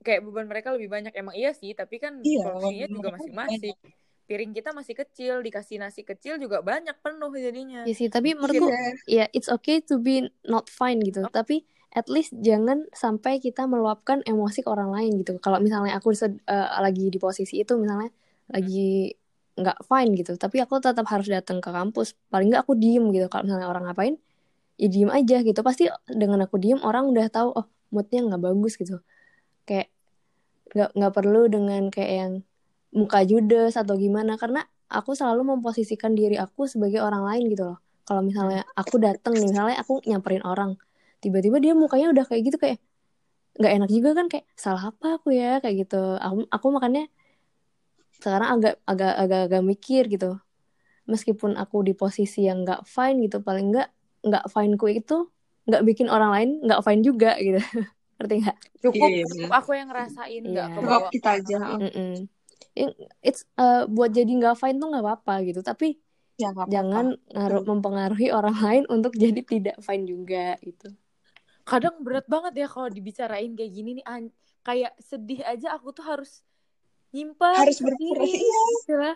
kayak beban mereka lebih banyak. Emang iya sih tapi kan iya, porsinya juga masing-masing. piring kita masih kecil dikasih nasi kecil juga banyak penuh jadinya. Iya sih tapi menurutku ya it's okay to be not fine gitu. Oh. tapi at least jangan sampai kita meluapkan emosi ke orang lain gitu. Kalau misalnya aku uh, lagi di posisi itu misalnya hmm. lagi nggak fine gitu. Tapi aku tetap harus datang ke kampus. Paling nggak aku diem gitu. Kalau misalnya orang ngapain ya diem aja gitu. Pasti dengan aku diem orang udah tahu oh moodnya nggak bagus gitu. Kayak nggak nggak perlu dengan kayak yang muka judes atau gimana. Karena aku selalu memposisikan diri aku sebagai orang lain gitu loh. Kalau misalnya aku datang nih misalnya aku nyamperin orang tiba-tiba dia mukanya udah kayak gitu kayak nggak enak juga kan kayak salah apa aku ya? Kayak gitu. Aku aku makannya sekarang agak agak agak agak mikir gitu meskipun aku di posisi yang nggak fine gitu paling nggak nggak fine ku itu nggak bikin orang lain nggak fine juga gitu ngerti nggak cukup Iya, iya, cukup benar. aku yang ngerasain nggak Iya. ke Cukup bawah kita aja. Mm-mm. Yang- it's uh, buat jadi nggak fine tuh nggak apa-apa gitu tapi Ya nggak apa-apa. jangan ngaruh mempengaruhi orang lain untuk jadi tidak fine juga gitu kadang berat banget ya kalau dibicarain kayak gini nih an- kayak sedih aja aku tuh harus nyimpen Harus berpura iya. gitu lah.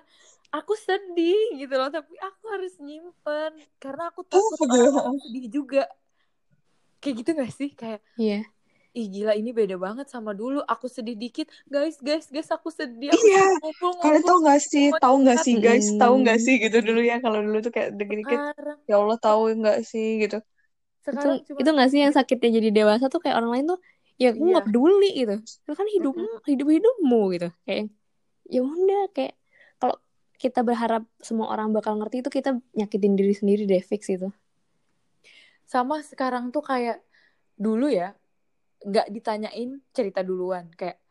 aku sedih gitu loh. Tapi aku harus nyimpen karena aku Oh, takut orang lain sedih juga. Kayak gitu gak sih? Kayak iya. Ih gila ini beda banget sama dulu. Aku sedih dikit. Guys guys guys aku sedih. Aku Iya. ngumpul Kalian tahu nggak sih, tahu nggak sih guys, tahu nggak sih gitu dulu ya? Kalau dulu tuh kayak dikit-dikit sekarang. Ya Allah tahu nggak sih? gitu. itu sekarang cuma itu nggak sih yang sakitnya jadi dewasa tuh kayak orang lain tuh ya aku Iya. nggak peduli gitu. Itu kan hidupmu hidup hidupmu gitu. Kayak ya udah kayak kalau kita berharap semua orang bakal ngerti itu kita nyakitin diri sendiri deh fix itu. Sama sekarang tuh kayak dulu ya nggak ditanyain cerita duluan. Kayak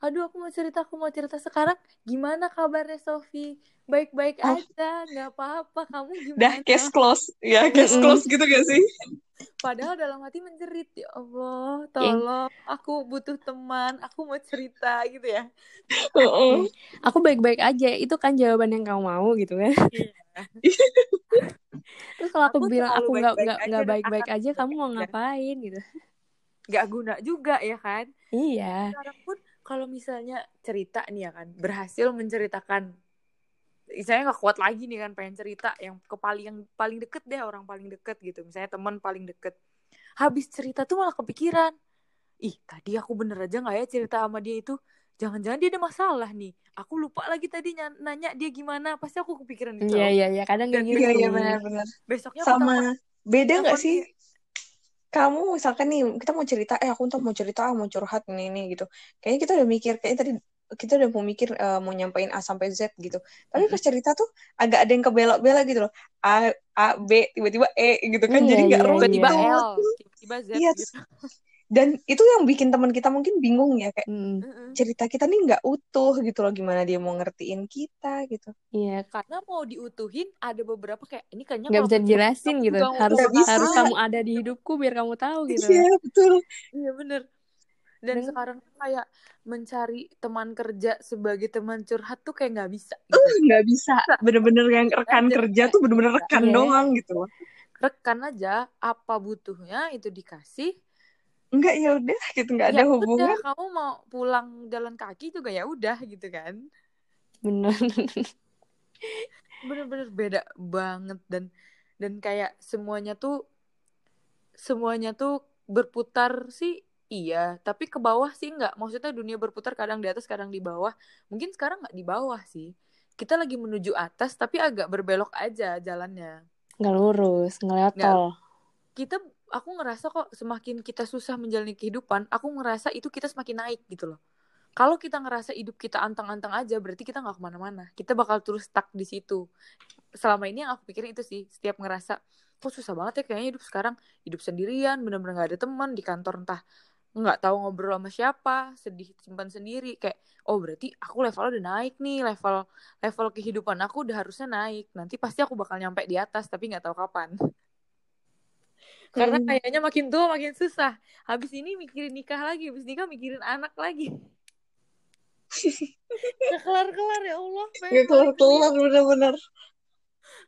aduh aku mau cerita aku mau cerita. Sekarang gimana kabarnya Sofi? Baik-baik Oh. aja nggak apa-apa. Kamu Dah gimana? case close, ya case Mm-mm. close gitu gak sih? padahal dalam hati menjerit ya Allah tolong aku butuh teman aku mau cerita gitu ya. Heeh. aku baik-baik aja itu kan jawaban yang kamu mau gitu kan. Terus kalau aku, Aku bilang aku nggak baik-baik nggak baik-baik aja kamu mau ngapain gitu. Nggak guna juga ya kan? Iya. Sekarang pun kalau misalnya cerita nih ya kan berhasil menceritakan saya nggak kuat lagi nih kan pengen cerita yang ke paling yang paling deket deh orang paling deket gitu. Misalnya teman paling deket. Habis cerita tuh malah kepikiran ih tadi aku bener aja nggak ya cerita sama dia itu? Jangan-jangan dia ada masalah nih. Aku lupa lagi tadi ny- nanya dia gimana pasti aku kepikiran itu iya iya iya. Kadang kayak Dan gitu. Iya iya benar-benar. besoknya aku Sama beda nggak sih? Kamu misalkan nih kita mau cerita, eh aku ntar mau cerita, ah, mau curhat ini ini gitu. Kayaknya kita udah mikir, kayaknya tadi kita udah mau mikir eh, mau nyampein A sampai Z gitu. Tapi pas cerita tuh agak ada yang kebelok-belok gitu loh. A A B tiba-tiba E gitu kan. Iya, Jadi nggak iya, tiba-tiba iya. L tiba-tiba Z Iya, gitu Dan itu yang bikin teman kita mungkin bingung ya kayak Mm, cerita kita nih nggak utuh gitu loh. Gimana dia mau ngertiin kita gitu. iya karena mau diutuhin ada beberapa kayak ini kayaknya nggak bisa dijelasin gitu harus bisa. harus kamu ada di hidupku biar kamu tahu gitu Iya betul. iya bener dan Dan- sekarang kayak mencari teman kerja sebagai teman curhat tuh kayak nggak bisa Uh, gitu nggak bisa. Bener-bener yang rekan kerja tuh bener-bener rekan Iya. doang gitu loh. rekan aja apa butuhnya itu dikasih Enggak ya udah gitu nggak ada ya hubungan. udah kamu mau pulang jalan kaki juga ya udah gitu kan. Bener. Bener-bener beda banget dan dan kayak semuanya tuh semuanya tuh berputar sih iya. Tapi ke bawah sih nggak maksudnya dunia berputar kadang di atas kadang di bawah. Mungkin sekarang nggak di bawah sih. Kita lagi menuju atas tapi agak berbelok aja jalannya. Nggak lurus nggak lewat Nggak. tol. Kita aku ngerasa kok semakin kita susah menjalani kehidupan aku ngerasa itu kita semakin naik gitu loh. Kalau kita ngerasa hidup kita antang-antang aja berarti kita nggak ke mana-mana. Kita bakal terus stuck di situ. Selama ini yang aku pikirin itu sih setiap ngerasa kok susah banget ya kayaknya hidup sekarang. Hidup sendirian bener-bener nggak ada teman di kantor entah nggak tahu ngobrol sama siapa sedih simpan sendiri kayak oh berarti aku level udah naik nih level level kehidupan aku udah harusnya naik. Nanti pasti aku bakal nyampe di atas tapi nggak tahu kapan karena Hmm. kayaknya makin tua makin susah. Habis ini mikirin nikah lagi habis nikah mikirin anak lagi. Nggak kelar kelar ya Allah. Nggak balik kelar-kelar bener-bener.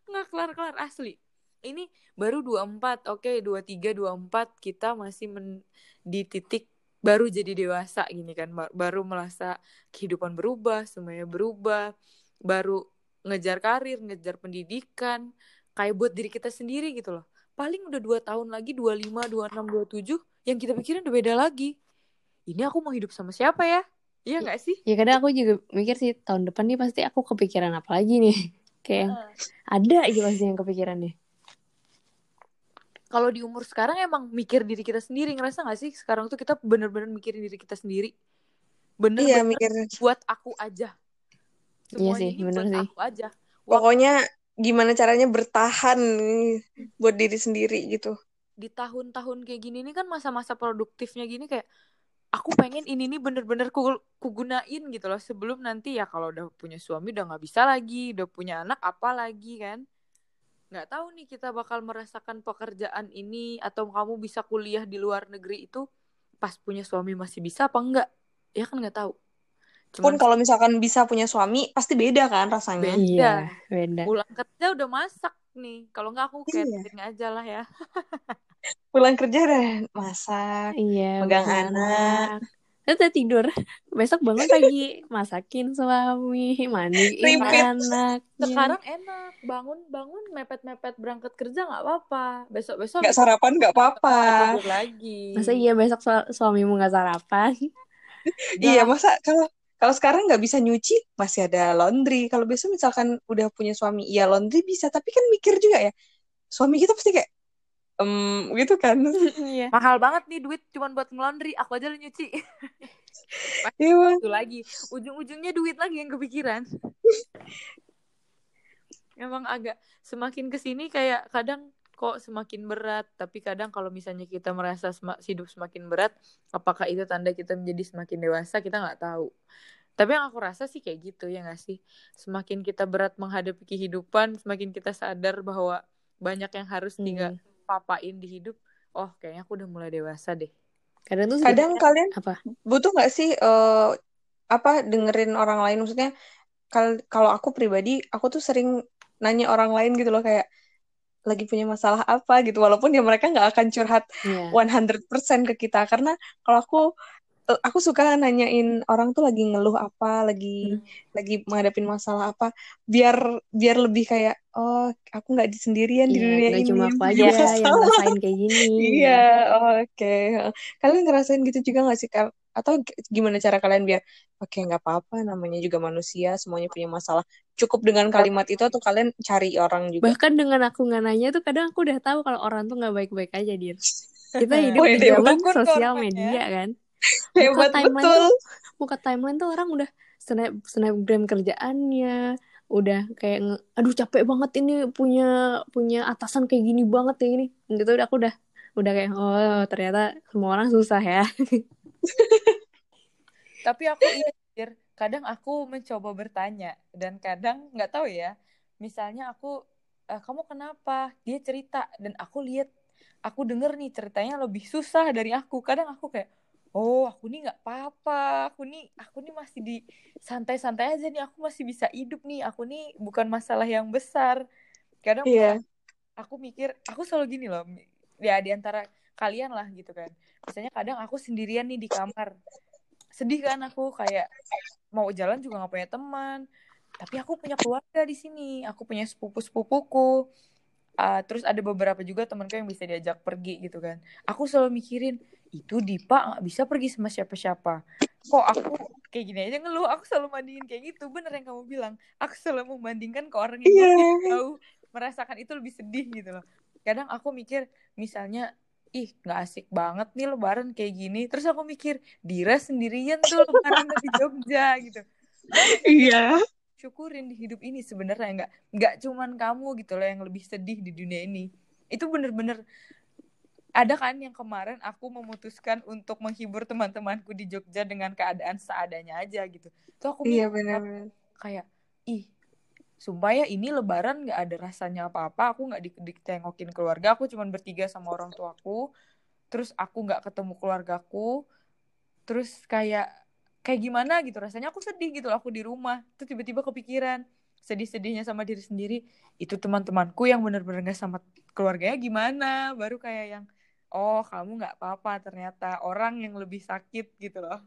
nggak kelar kelar asli. Ini baru 24 oke 23 24 kita masih men- di titik baru jadi dewasa gini kan. Ba- baru merasa kehidupan berubah semuanya berubah. Baru ngejar karir ngejar pendidikan kayak buat diri kita sendiri gitu loh paling udah dua tahun lagi 25 26 27 yang kita pikirin udah beda lagi ini aku mau hidup sama siapa ya Iya nggak sih? Ya kadang aku juga mikir sih tahun depan nih pasti aku kepikiran apa lagi nih. Kayak yang ada aja pasti yang kepikiran nih. Kalau di umur sekarang emang mikir diri kita sendiri ngerasa nggak sih sekarang tuh kita bener-bener mikirin diri kita sendiri. Bener, Iya bener mikir. buat aku aja. Iya Semuanya sih, ini bener buat sih. aku aja. Pokoknya gimana caranya bertahan buat diri sendiri gitu. di tahun-tahun kayak gini nih kan masa-masa produktifnya gini kayak aku pengen ini nih bener-bener ku, ku gunain gitu loh. Sebelum nanti ya kalau udah punya suami udah nggak bisa lagi udah punya anak apa lagi kan. Nggak tahu nih kita bakal merasakan pekerjaan ini atau kamu bisa kuliah di luar negeri itu pas punya suami masih bisa apa enggak ya kan nggak tahu Pun cuman kalau misalkan bisa punya suami pasti beda kan rasanya. Beda. Iya, beda. pulang kerja udah masak nih kalau nggak aku Iya. catering aja lah ya Pulang kerja udah masak. Iya, Pegang punya anak. Terus udah tidur. Besok bangun pagi, masakin suami, mandiin anak. sekarang enak bangun bangun mepet mepet berangkat kerja nggak apa-apa besok besok Nggak sarapan nggak apa-apa. lagi Masa iya besok su- suamimu gak sarapan? Iya, masa kalau kalau sekarang nggak bisa nyuci masih ada laundry. Kalau besok misalkan udah punya suami, iya laundry bisa, tapi kan mikir juga ya. Suami kita pasti kayak em gitu kan. Iya. mahal banget nih duit cuman buat ngelondri aku aja lu nyuci Iya, itu lagi ujung-ujungnya duit lagi yang kepikiran emang agak semakin ke sini kayak kadang kok semakin berat. Tapi kadang kalau misalnya kita merasa hidup semakin berat apakah itu tanda kita menjadi semakin dewasa kita nggak tahu. Tapi yang aku rasa sih kayak gitu ya nggak sih? Semakin kita berat menghadapi kehidupan semakin kita sadar bahwa banyak yang harus Hmm. tinggal papain di hidup oh kayaknya aku udah mulai dewasa deh. Kadang tuh Kadang kalian apa? butuh nggak sih eh, apa dengerin orang lain? Maksudnya kal kalau aku pribadi aku tuh sering nanya orang lain gitu loh kayak lagi punya masalah apa gitu walaupun ya mereka nggak akan curhat Iya. 100% ke kita karena kalau aku eh, aku suka nanyain orang tuh lagi ngeluh apa lagi Hmm. lagi menghadapin masalah apa biar biar lebih kayak oh aku nggak di sendirian di Iya, dunia gak ini cuma aku aja punya yang masalah." ngerasain kayak gini. Iya, oke. Kalian ngerasain gitu juga gak sih? Atau gimana cara kalian biar, oke, nggak apa-apa, namanya juga manusia, semuanya punya masalah. Cukup dengan kalimat itu atau kalian cari orang juga? Bahkan dengan aku nggak nanya tuh kadang aku udah tahu kalau orang tuh nggak baik-baik aja, Dir. Kita hidup di zaman sosial ya. media kan. Hebat timeline betul. tuh, buka timeline tuh orang udah snap snapgram kerjaannya, udah kayak nge- aduh capek banget ini punya punya atasan kayak gini banget kayak gini. Gitu udah aku udah udah kayak oh ternyata semua orang susah ya. Tapi aku iya, Dir. Kadang aku mencoba bertanya dan kadang nggak tahu ya. Misalnya aku, "Eh, kamu kenapa? Dia cerita dan aku lihat, aku denger nih ceritanya lebih susah dari aku. Kadang aku kayak, oh aku nih nggak apa-apa, aku nih, aku nih masih di santai-santai aja nih, aku masih bisa hidup nih, aku nih bukan masalah yang besar. Kadang Iya. aku mikir, aku selalu gini loh, ya di antara kalian lah gitu kan. Misalnya kadang aku sendirian nih di kamar, sedih kan aku kayak mau jalan juga nggak punya teman. Tapi aku punya keluarga di sini aku punya sepupu sepupuku Ah, terus ada beberapa juga temanku yang bisa diajak pergi gitu kan. Aku selalu mikirin itu Dipa nggak bisa pergi sama siapa-siapa. Kok aku kayak gini aja ngeluh aku selalu bandingin kayak gitu. Bener yang kamu bilang aku selalu membandingkan ke orang yang Iya. lebih tahu merasakan itu lebih sedih gitu loh. Kadang aku mikir misalnya ih nggak asik banget nih lebaran kayak gini terus aku mikir Dira sendirian tuh lebaran di Jogja gitu Iya. syukurin di hidup ini sebenarnya nggak nggak cuman kamu gitu loh yang lebih sedih di dunia ini itu bener-bener ada kan yang kemarin aku memutuskan untuk menghibur teman-temanku di Jogja dengan keadaan seadanya aja gitu tuh aku Iya mikir benar-benar. kayak ih sumpah ya ini lebaran nggak ada rasanya apa-apa. Aku nggak di- ditengokin keluarga. Aku cuman bertiga sama orang tuaku terus aku nggak ketemu keluargaku terus kayak kayak gimana gitu rasanya. Aku sedih gitu aku di rumah. Tuh tiba-tiba kepikiran sedih-sedihnya sama diri sendiri. Itu teman-temanku yang bener-bener gak sama keluarganya gimana. Baru kayak yang oh kamu nggak apa-apa ternyata orang yang lebih sakit gitu loh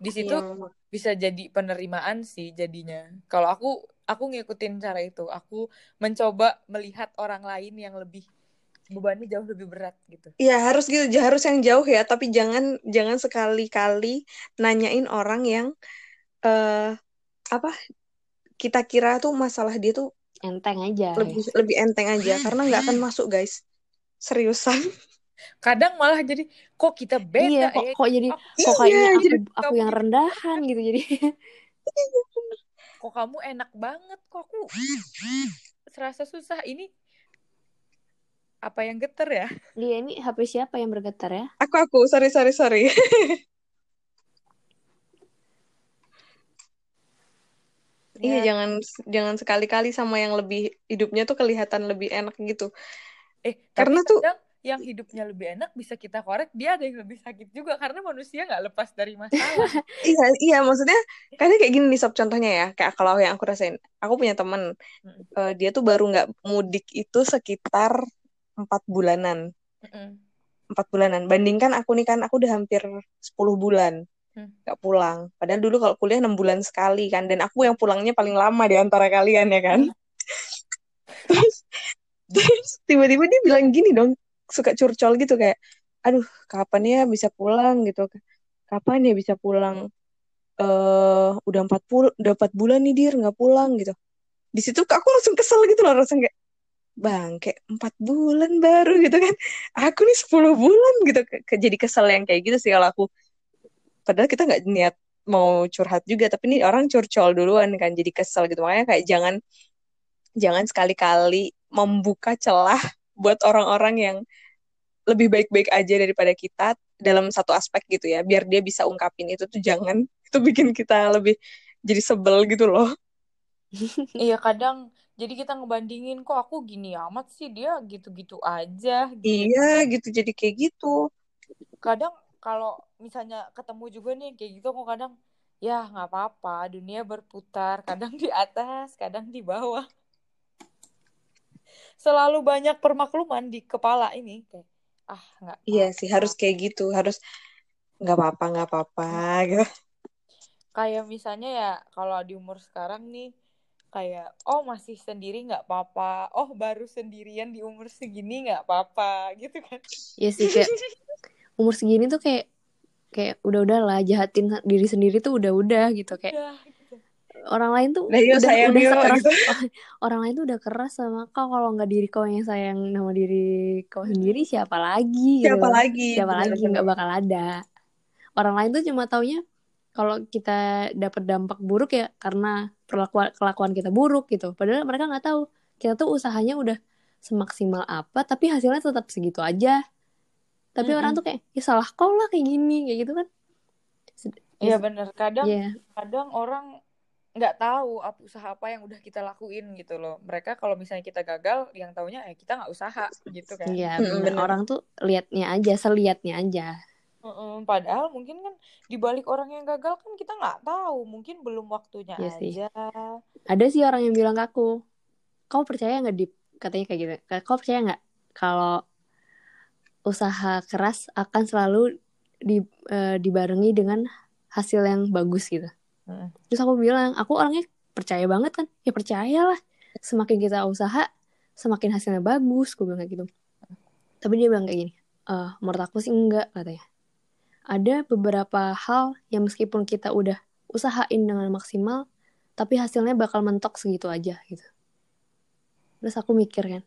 di situ Iya. bisa jadi penerimaan sih jadinya. Kalau aku aku ngikutin cara itu, aku mencoba melihat orang lain yang lebih bebannya jauh lebih berat gitu. Iya harus gitu, harus yang jauh ya. Tapi jangan jangan sekali-kali nanyain orang yang eh apa kita kira tuh masalah dia tuh Enteng aja. lebih lebih enteng aja karena nggak akan masuk guys. Seriusan. Kadang malah jadi kok kita beda Iya, kok, ya. kok jadi Aku- kok Iya, kayaknya aku jadi aku kamu yang gitu. rendahan gitu jadi. Kok kamu enak banget kok aku serasa susah ini apa yang geter ya? Iya, ini HP siapa yang bergetar ya? Aku aku sorry sorry sorry. Iya Ya, jangan jangan sekali-kali sama yang lebih hidupnya tuh kelihatan lebih enak gitu. eh Karena tuh kadang yang hidupnya lebih enak bisa kita korek dia ada yang lebih sakit juga karena manusia nggak lepas dari masalah. iya iya maksudnya kadang kayak gini nih sob contohnya ya kayak kalau yang aku rasain. Aku punya temen Mm. eh, dia tuh baru nggak mudik itu sekitar empat bulanan. Mm-mm. Empat bulanan. Bandingkan aku nih kan aku udah hampir 10 bulan Hmm. nggak pulang. Padahal dulu kalau kuliah enam bulan sekali kan dan aku yang pulangnya paling lama di antara kalian ya kan. terus terus tiba-tiba dia bilang gini dong suka curcol gitu kayak aduh kapan ya bisa pulang? gitu. Kapan ya bisa pulang? Eh udah empat puluh udah empat bulan nih dir nggak pulang gitu. Di situ aku langsung kesel gitu loh rasanya kayak bang kayak empat bulan baru gitu kan. Aku nih 10 bulan gitu. Jadi kesel yang kayak gitu sih kalau aku. Padahal kita nggak niat mau curhat juga tapi ini orang curcol duluan kan jadi kesel gitu. Makanya kayak jangan jangan sekali-kali membuka celah buat orang-orang yang lebih baik-baik aja daripada kita dalam satu aspek gitu ya. Biar dia bisa ungkapin itu tuh jangan. Itu bikin kita lebih jadi sebel gitu loh. Iya kadang jadi kita ngebandingin kok aku gini amat sih? Dia gitu-gitu aja gitu. iya gitu. Jadi kayak gitu. Kadang kalau misalnya ketemu juga nih kayak gitu kok kadang ya nggak apa-apa. Dunia berputar. Kadang di atas kadang di bawah. Selalu banyak permakluman di kepala ini kayak ah nggak iya sih harus kayak gitu harus nggak apa-apa nggak apa-apa gitu Kayak misalnya ya kalau di umur sekarang nih kayak oh masih sendiri nggak apa-apa, oh baru sendirian di umur segini nggak apa-apa gitu kan. Iya sih kayak umur segini tuh kayak kayak udah-udah lah jahatin diri sendiri tuh udah-udah gitu kayak Udah. Orang lain tuh Nah, yuk, udah sayang udah sekeras gitu. orang lain tuh udah keras sama kau. Kalau nggak diri kau yang sayang sama diri kau sendiri siapa lagi gitu siapa lagi siapa lagi bener-bener. nggak bakal ada. Orang lain tuh cuma taunya kalau kita dapat dampak buruk ya karena perlakuan kelakuan kita buruk gitu. Padahal mereka nggak tahu. Kita tuh usahanya udah semaksimal apa tapi hasilnya tetap segitu aja. Tapi orang tuh kayak ya salah kau lah kayak gini kayak gitu kan. Iya ya, bener. Kadang ya kadang orang nggak tahu apa usaha apa yang udah kita lakuin gitu loh. Mereka kalau misalnya kita gagal, yang taunya ya kita nggak usaha gitu kan. iya bener orang tuh liatnya aja seliatnya aja Mm-mm, padahal mungkin kan di balik orang yang gagal kan kita nggak tahu, mungkin belum waktunya Iya sih. aja. ada sih orang yang bilang ke aku kau percaya nggak di katanya kayak gitu kau percaya nggak kalau usaha keras akan selalu di, eh, dibarengi dengan hasil yang bagus gitu. Terus aku bilang aku orangnya percaya banget kan? Ya percayalah. Semakin kita usaha semakin hasilnya bagus gue bilang kayak gitu. Tapi dia bilang kayak gini eh menurut aku sih enggak katanya. Ada beberapa hal yang meskipun kita udah usahain dengan maksimal tapi hasilnya bakal mentok segitu aja gitu. Terus aku mikir kan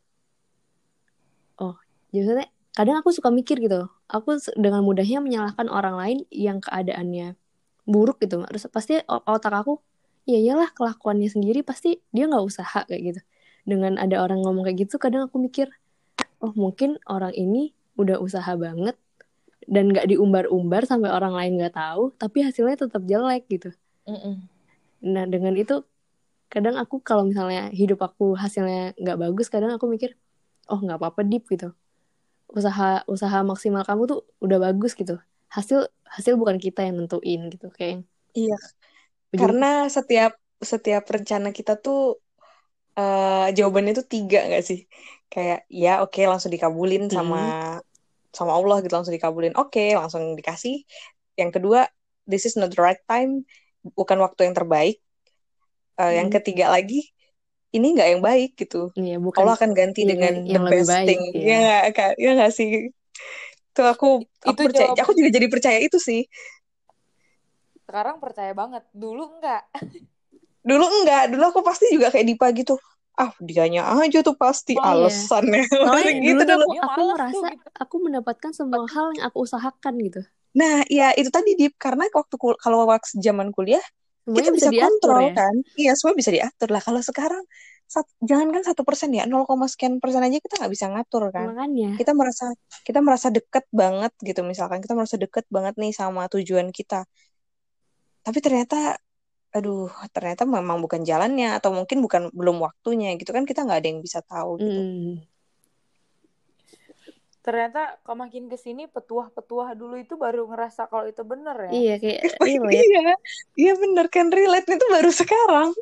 oh jadi kadang aku suka mikir gitu aku dengan mudahnya menyalahkan orang lain yang keadaannya buruk gitu. Terus pasti otak aku ya iyalah kelakuannya sendiri pasti dia nggak usaha kayak gitu. Dengan ada orang ngomong kayak gitu kadang aku mikir oh mungkin orang ini udah usaha banget dan nggak diumbar-umbar sampai orang lain nggak tahu tapi hasilnya tetap jelek gitu. Mm-mm. nah dengan itu kadang aku kalau misalnya hidup aku hasilnya nggak bagus kadang aku mikir oh nggak apa-apa dip gitu. Usaha usaha maksimal kamu tuh udah bagus gitu hasil hasil bukan kita yang nentuin gitu kayak iya. Jadi- karena setiap setiap rencana kita tuh eh jawabannya tuh tiga nggak sih? Kayak ya oke langsung dikabulin sama sama Allah gitu langsung dikabulin. Oke langsung dikasih. Yang kedua this is not the right time. Bukan waktu yang terbaik. Yang Hmm. ketiga lagi ini nggak yang baik gitu. Iya, bukan Allah akan ganti dengan, dengan yang the best baik thing. ya. ya nggak ya sih itu aku aku Itu percaya jawaban- aku juga jadi percaya itu sih Sekarang percaya banget. Dulu enggak. dulu enggak dulu aku pasti juga kayak Dipa gitu ah dianya aja tuh pasti Oh, iya. alasannya Soalnya gitu dulu tuh dulu aku, aku malas tuh, merasa gitu. aku mendapatkan semua hal yang aku usahakan gitu. nah ya itu tadi Dip karena waktu kul- kalau waktu zaman kuliah Semuanya kita bisa, bisa, diatur kontrol ya. kan iya semua bisa diatur lah kalau sekarang sat, jangankan satu persen ya 0, sekian persen aja kita nggak bisa ngatur kan Makanya. kita merasa kita merasa deket banget gitu misalkan kita merasa deket banget nih sama tujuan kita tapi ternyata aduh ternyata memang bukan jalannya atau mungkin bukan belum waktunya gitu kan kita nggak ada yang bisa tahu gitu Mm. Ternyata kalau makin ke sini petuah-petuah dulu itu baru ngerasa kalau itu bener ya. Iya kayak relate. iya iya bener kan relate itu baru sekarang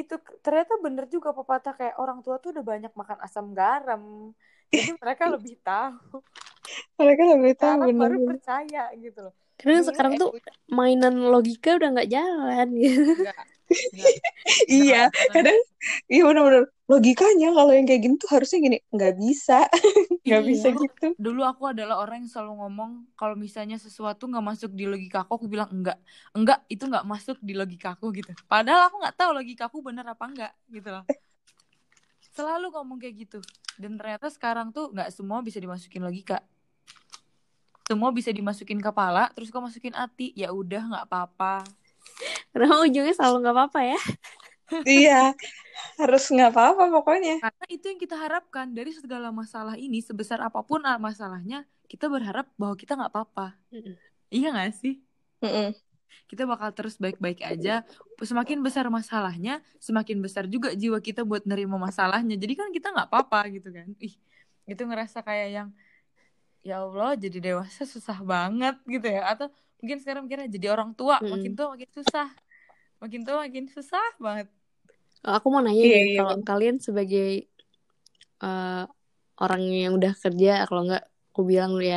Itu ternyata bener juga pepatah kayak orang tua tuh udah banyak makan asam garam. Jadi mereka lebih tahu. mereka lebih tahu bener baru percaya gitu loh. Karena Dulu sekarang tuh egois mainan logika udah nggak jalan gitu. enggak. Enggak. iya kadang iya bener-bener logikanya kalau yang kayak gini tuh harusnya gini nggak bisa nggak Iya. bisa gitu Dulu aku adalah orang yang selalu ngomong kalau misalnya sesuatu nggak masuk di logika aku, aku bilang enggak. Enggak, itu nggak masuk di logika aku gitu. Padahal aku nggak tahu logika aku bener apa enggak gitu loh. Selalu ngomong kayak gitu. Dan ternyata sekarang tuh nggak semua bisa dimasukin logika. Semua bisa dimasukin kepala, terus kau masukin hati. Ya udah nggak apa-apa. Karena ujungnya selalu nggak apa-apa ya. iya harus nggak apa-apa pokoknya Karena itu yang kita harapkan dari segala masalah ini, sebesar apa pun ah, masalahnya, kita berharap bahwa kita nggak apa-apa. Mm-mm. Iya nggak sih? Mm-mm. kita bakal terus baik-baik aja. Semakin besar masalahnya, semakin besar juga jiwa kita buat nerima masalahnya. Jadi kan kita nggak apa-apa gitu kan. Ih, itu ngerasa kayak yang ya Allah jadi dewasa susah banget gitu ya. Atau mungkin sekarang mikirnya jadi orang tua, Mm-mm. makin tua makin susah. Makin tua makin susah banget. Oh, Aku mau nanya Iya, deh, iya, kalau kalian sebagai eh, orang yang udah kerja, kalau nggak aku bilang ya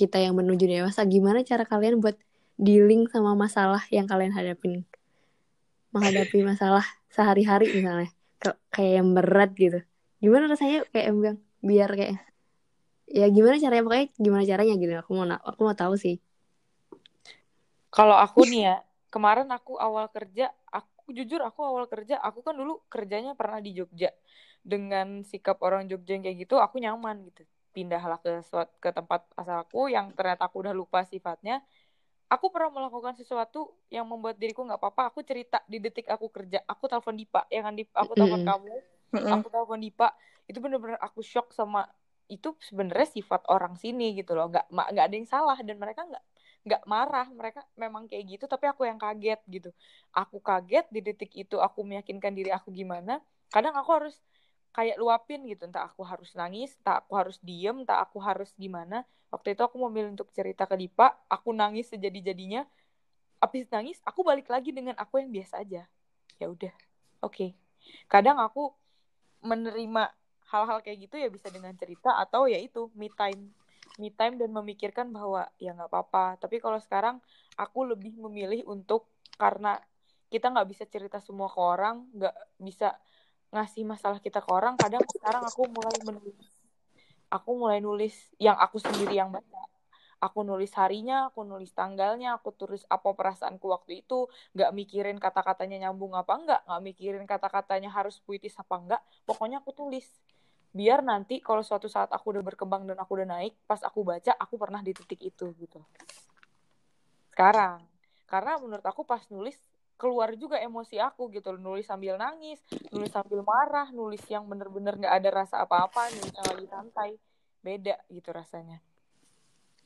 kita yang menuju dewasa, gimana cara kalian buat dealing sama masalah yang kalian hadapin? Menghadapi masalah sehari-hari misalnya, kayak yang berat gitu. Gimana rasanya kayak yang bilang, biar kayak ya gimana caranya pokoknya gimana caranya gitu. Aku mau aku mau tahu sih. Kalau aku nih ya, kemarin aku awal kerja, aku jujur aku awal kerja, aku kan dulu kerjanya pernah di Jogja. Dengan sikap orang Jogja yang kayak gitu, aku nyaman gitu. Pindahlah ke ke tempat asalku yang ternyata aku udah lupa sifatnya. Aku pernah melakukan sesuatu yang membuat diriku nggak apa-apa. Aku cerita di detik aku kerja. Aku telepon Dipa, ya kan Dip? Aku telepon Mm-mm. kamu, aku telepon Dipa. Itu bener-bener aku shock sama itu sebenarnya sifat orang sini gitu loh. Nggak nggak ada yang salah dan mereka nggak nggak marah. Mereka memang kayak gitu tapi aku yang kaget gitu. Aku kaget di detik itu aku meyakinkan diri aku gimana kadang aku harus kayak luapin gitu. Entah aku harus nangis entah aku harus diem entah aku harus gimana. Waktu itu aku memilih untuk cerita ke Dipa aku nangis sejadi-jadinya. Habis nangis aku balik lagi dengan aku yang biasa aja. Ya udah oke. Kadang aku menerima hal-hal kayak gitu ya bisa dengan cerita atau ya itu me time. Me time dan memikirkan bahwa ya nggak apa-apa. Tapi kalau sekarang aku lebih memilih untuk karena kita nggak bisa cerita semua ke orang nggak bisa ngasih masalah kita ke orang kadang sekarang aku mulai menulis. Aku mulai nulis yang aku sendiri yang baca. Aku nulis harinya aku nulis tanggalnya aku tulis apa perasaanku waktu itu. Nggak mikirin kata-katanya nyambung apa enggak nggak mikirin kata-katanya harus puitis apa enggak pokoknya aku tulis biar nanti kalau suatu saat aku udah berkembang dan aku udah naik pas aku baca aku pernah di titik itu gitu. Sekarang. Karena menurut aku pas nulis keluar juga emosi aku gitu nulis sambil nangis nulis sambil marah nulis yang bener-bener nggak ada rasa apa-apa nulis yang lagi santai. Beda gitu rasanya.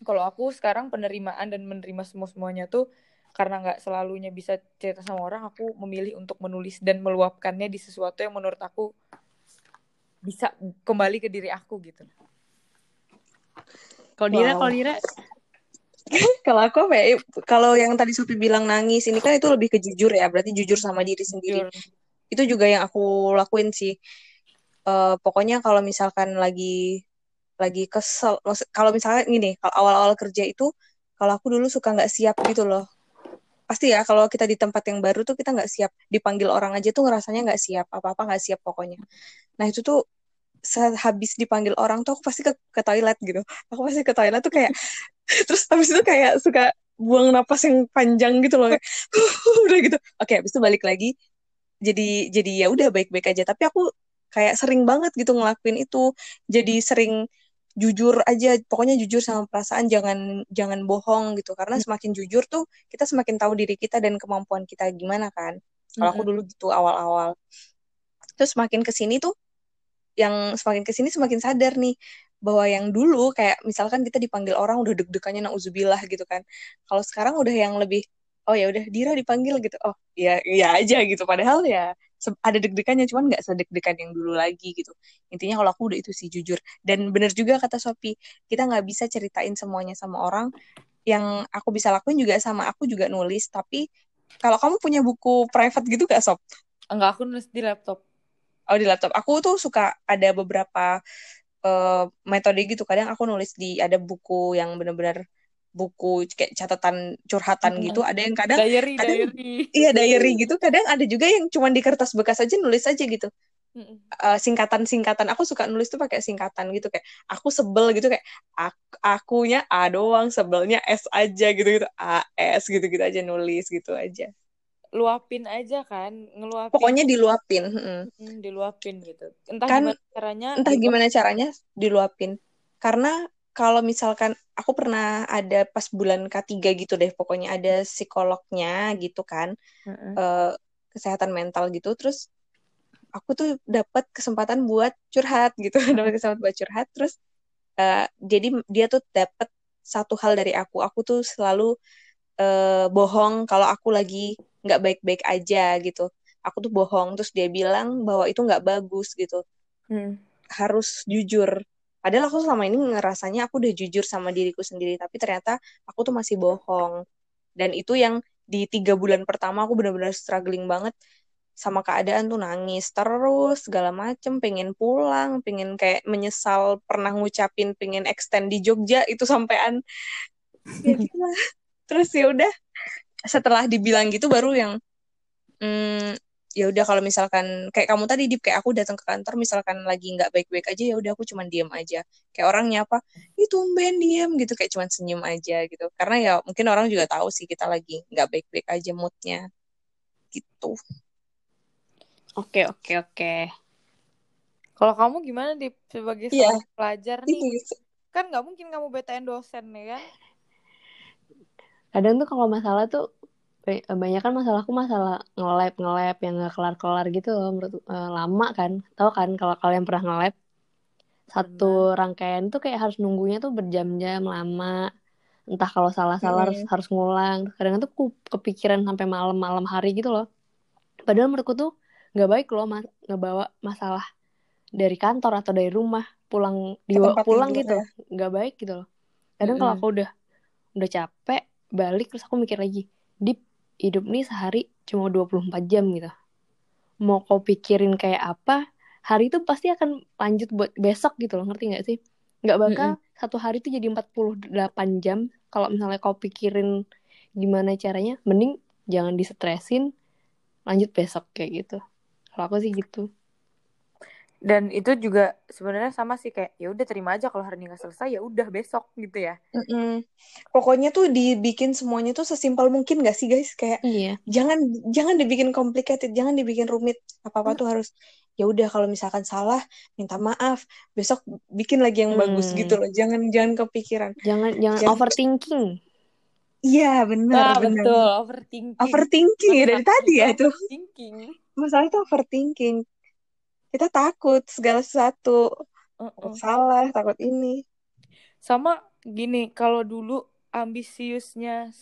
Kalau aku sekarang penerimaan dan menerima semua semuanya tuh karena nggak selalunya bisa cerita sama orang aku memilih untuk menulis dan meluapkannya di sesuatu yang menurut aku bisa kembali ke diri aku gitu Kalau Dira, Wow. kalau Dira, Kalau aku apa ya? Kalau yang tadi Sophie bilang nangis, ini kan itu lebih ke jujur ya, berarti jujur sama diri sendiri. jujur Itu juga yang aku lakuin sih. Eh, pokoknya kalau misalkan lagi lagi kesel, kalau misalnya gini, kalau awal-awal kerja itu, kalau aku dulu suka nggak siap gitu loh. Pasti ya kalau kita di tempat yang baru tuh kita nggak siap. Dipanggil orang aja tuh ngerasanya nggak siap apa-apa nggak siap pokoknya. Nah itu tuh habis dipanggil orang tuh aku pasti ke, ke toilet gitu. Aku pasti ke toilet tuh kayak terus habis itu kayak suka buang napas yang panjang gitu loh. Kayak, udah gitu. Oke habis itu balik lagi. Jadi jadi ya udah baik-baik aja. Tapi aku kayak sering banget gitu ngelakuin itu. Jadi sering jujur aja pokoknya jujur sama perasaan jangan jangan bohong gitu. Karena semakin jujur tuh kita semakin tahu diri kita dan kemampuan kita gimana kan. Kalau aku dulu gitu awal-awal. Terus semakin ke sini tuh yang semakin ke sini semakin sadar nih bahwa yang dulu kayak misalkan kita dipanggil orang udah deg-degannya nauzubillah gitu kan. Kalau sekarang udah yang lebih oh ya udah Dira dipanggil gitu oh ya ya aja gitu padahal ya ada deg-degannya cuman nggak sedeg-degan yang dulu lagi gitu intinya kalau aku udah itu sih jujur dan bener juga kata Sopi kita nggak bisa ceritain semuanya sama orang yang aku bisa lakuin juga sama aku juga nulis tapi kalau kamu punya buku private gitu gak Sob? Enggak, aku nulis di laptop. Oh di laptop. Aku tuh suka ada beberapa uh, metode gitu. Kadang aku nulis di ada buku yang bener-bener buku kayak catatan curhatan gitu ada yang kadang diary, kadang diary. iya diary gitu kadang ada juga yang cuma di kertas bekas aja nulis aja gitu. Uh, singkatan singkatan aku suka nulis tuh pakai singkatan gitu kayak aku sebel gitu kayak aku, akunya A doang sebelnya S aja gitu gitu A S gitu gitu aja nulis gitu aja. Luapin aja kan ngeluapin. Pokoknya diluapin hmm. Hmm, diluapin gitu. Entah kan, gimana caranya entah gimana caranya diluapin. Karena kalau misalkan aku pernah ada pas bulan K3 gitu deh pokoknya ada psikolognya gitu kan uh-uh. uh, kesehatan mental gitu terus aku tuh dapat kesempatan buat curhat gitu dapat kesempatan buat curhat terus uh, jadi dia tuh dapat satu hal dari aku aku tuh selalu uh, bohong kalau aku lagi nggak baik-baik aja gitu aku tuh bohong terus dia bilang bahwa itu nggak bagus gitu hmm. harus jujur Padahal aku selama ini ngerasanya aku udah jujur sama diriku sendiri, tapi ternyata aku tuh masih bohong. Dan itu yang di tiga bulan pertama aku benar-benar struggling banget sama keadaan tuh nangis terus segala macem pengen pulang pengen kayak menyesal pernah ngucapin pengen extend di Jogja itu sampean ya terus ya udah setelah dibilang gitu baru yang hmm, ya udah kalau misalkan kayak kamu tadi di kayak aku datang ke kantor misalkan lagi nggak baik-baik aja ya udah aku cuma diem aja. Kayak orang nyapa itu tumben diem gitu. Kayak cuma senyum aja gitu. Karena ya mungkin orang juga tahu sih kita lagi nggak baik-baik aja moodnya. Gitu. Oke oke oke. Kalau kamu gimana di sebagai yeah. pelajar nih itu. kan nggak mungkin kamu BTN dosen ya kan? Kadang tuh kalau masalah tuh banyak kan masalahku masalah nge-lab nge-lab yang nggak kelar-kelar gitu loh menurut uh, lama kan. Tau kan kalau kalian pernah nge-lab? Satu Benar. rangkaian tuh kayak harus nunggunya tuh berjam-jam lama. Entah kalau salah-salah harus harus ngulang. Kadang tuh aku kepikiran sampai malam-malam hari gitu loh. Padahal menurutku tuh nggak baik loh mas ngebawa masalah dari kantor atau dari rumah pulang dibawa pulang gitu ya. nggak baik gitu loh. Kadang mm -hmm. kalau aku udah udah capek balik terus aku mikir lagi dip hidup nih sehari cuma 24 jam gitu. Mau kau pikirin kayak apa, hari itu pasti akan lanjut buat besok gitu loh, ngerti gak sih? Gak bakal mm -hmm. satu hari itu jadi 48 jam. Kalau misalnya kau pikirin gimana caranya, mending jangan disetresin, lanjut besok kayak gitu. Kalau aku sih gitu dan itu juga sebenarnya sama sih kayak ya udah terima aja kalau hari ini nggak selesai ya udah besok gitu ya mm -mm. pokoknya tuh dibikin semuanya tuh sesimpel mungkin gak sih guys kayak iya. jangan jangan dibikin complicated jangan dibikin rumit apa apa mm. tuh harus ya udah kalau misalkan salah minta maaf besok bikin lagi yang mm. bagus gitu loh jangan jangan kepikiran jangan jangan, jangan overthinking Iya benar benar. Betul overthinking. Overthinking ya dari tadi ya itu. Overthinking. Masalah itu overthinking kita takut segala sesuatu. Uh -uh. salah takut ini. Sama gini kalau dulu ambisiusnya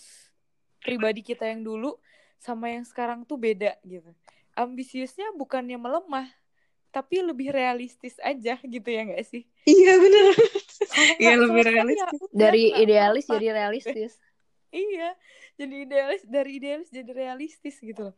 pribadi kita yang dulu sama yang sekarang tuh beda gitu. Ambisiusnya bukannya melemah tapi lebih realistis aja gitu ya nggak sih? Iya bener. Iya lebih ya realistis ya, dari idealis jadi realistis. Iya jadi idealis dari idealis jadi realistis gitu loh.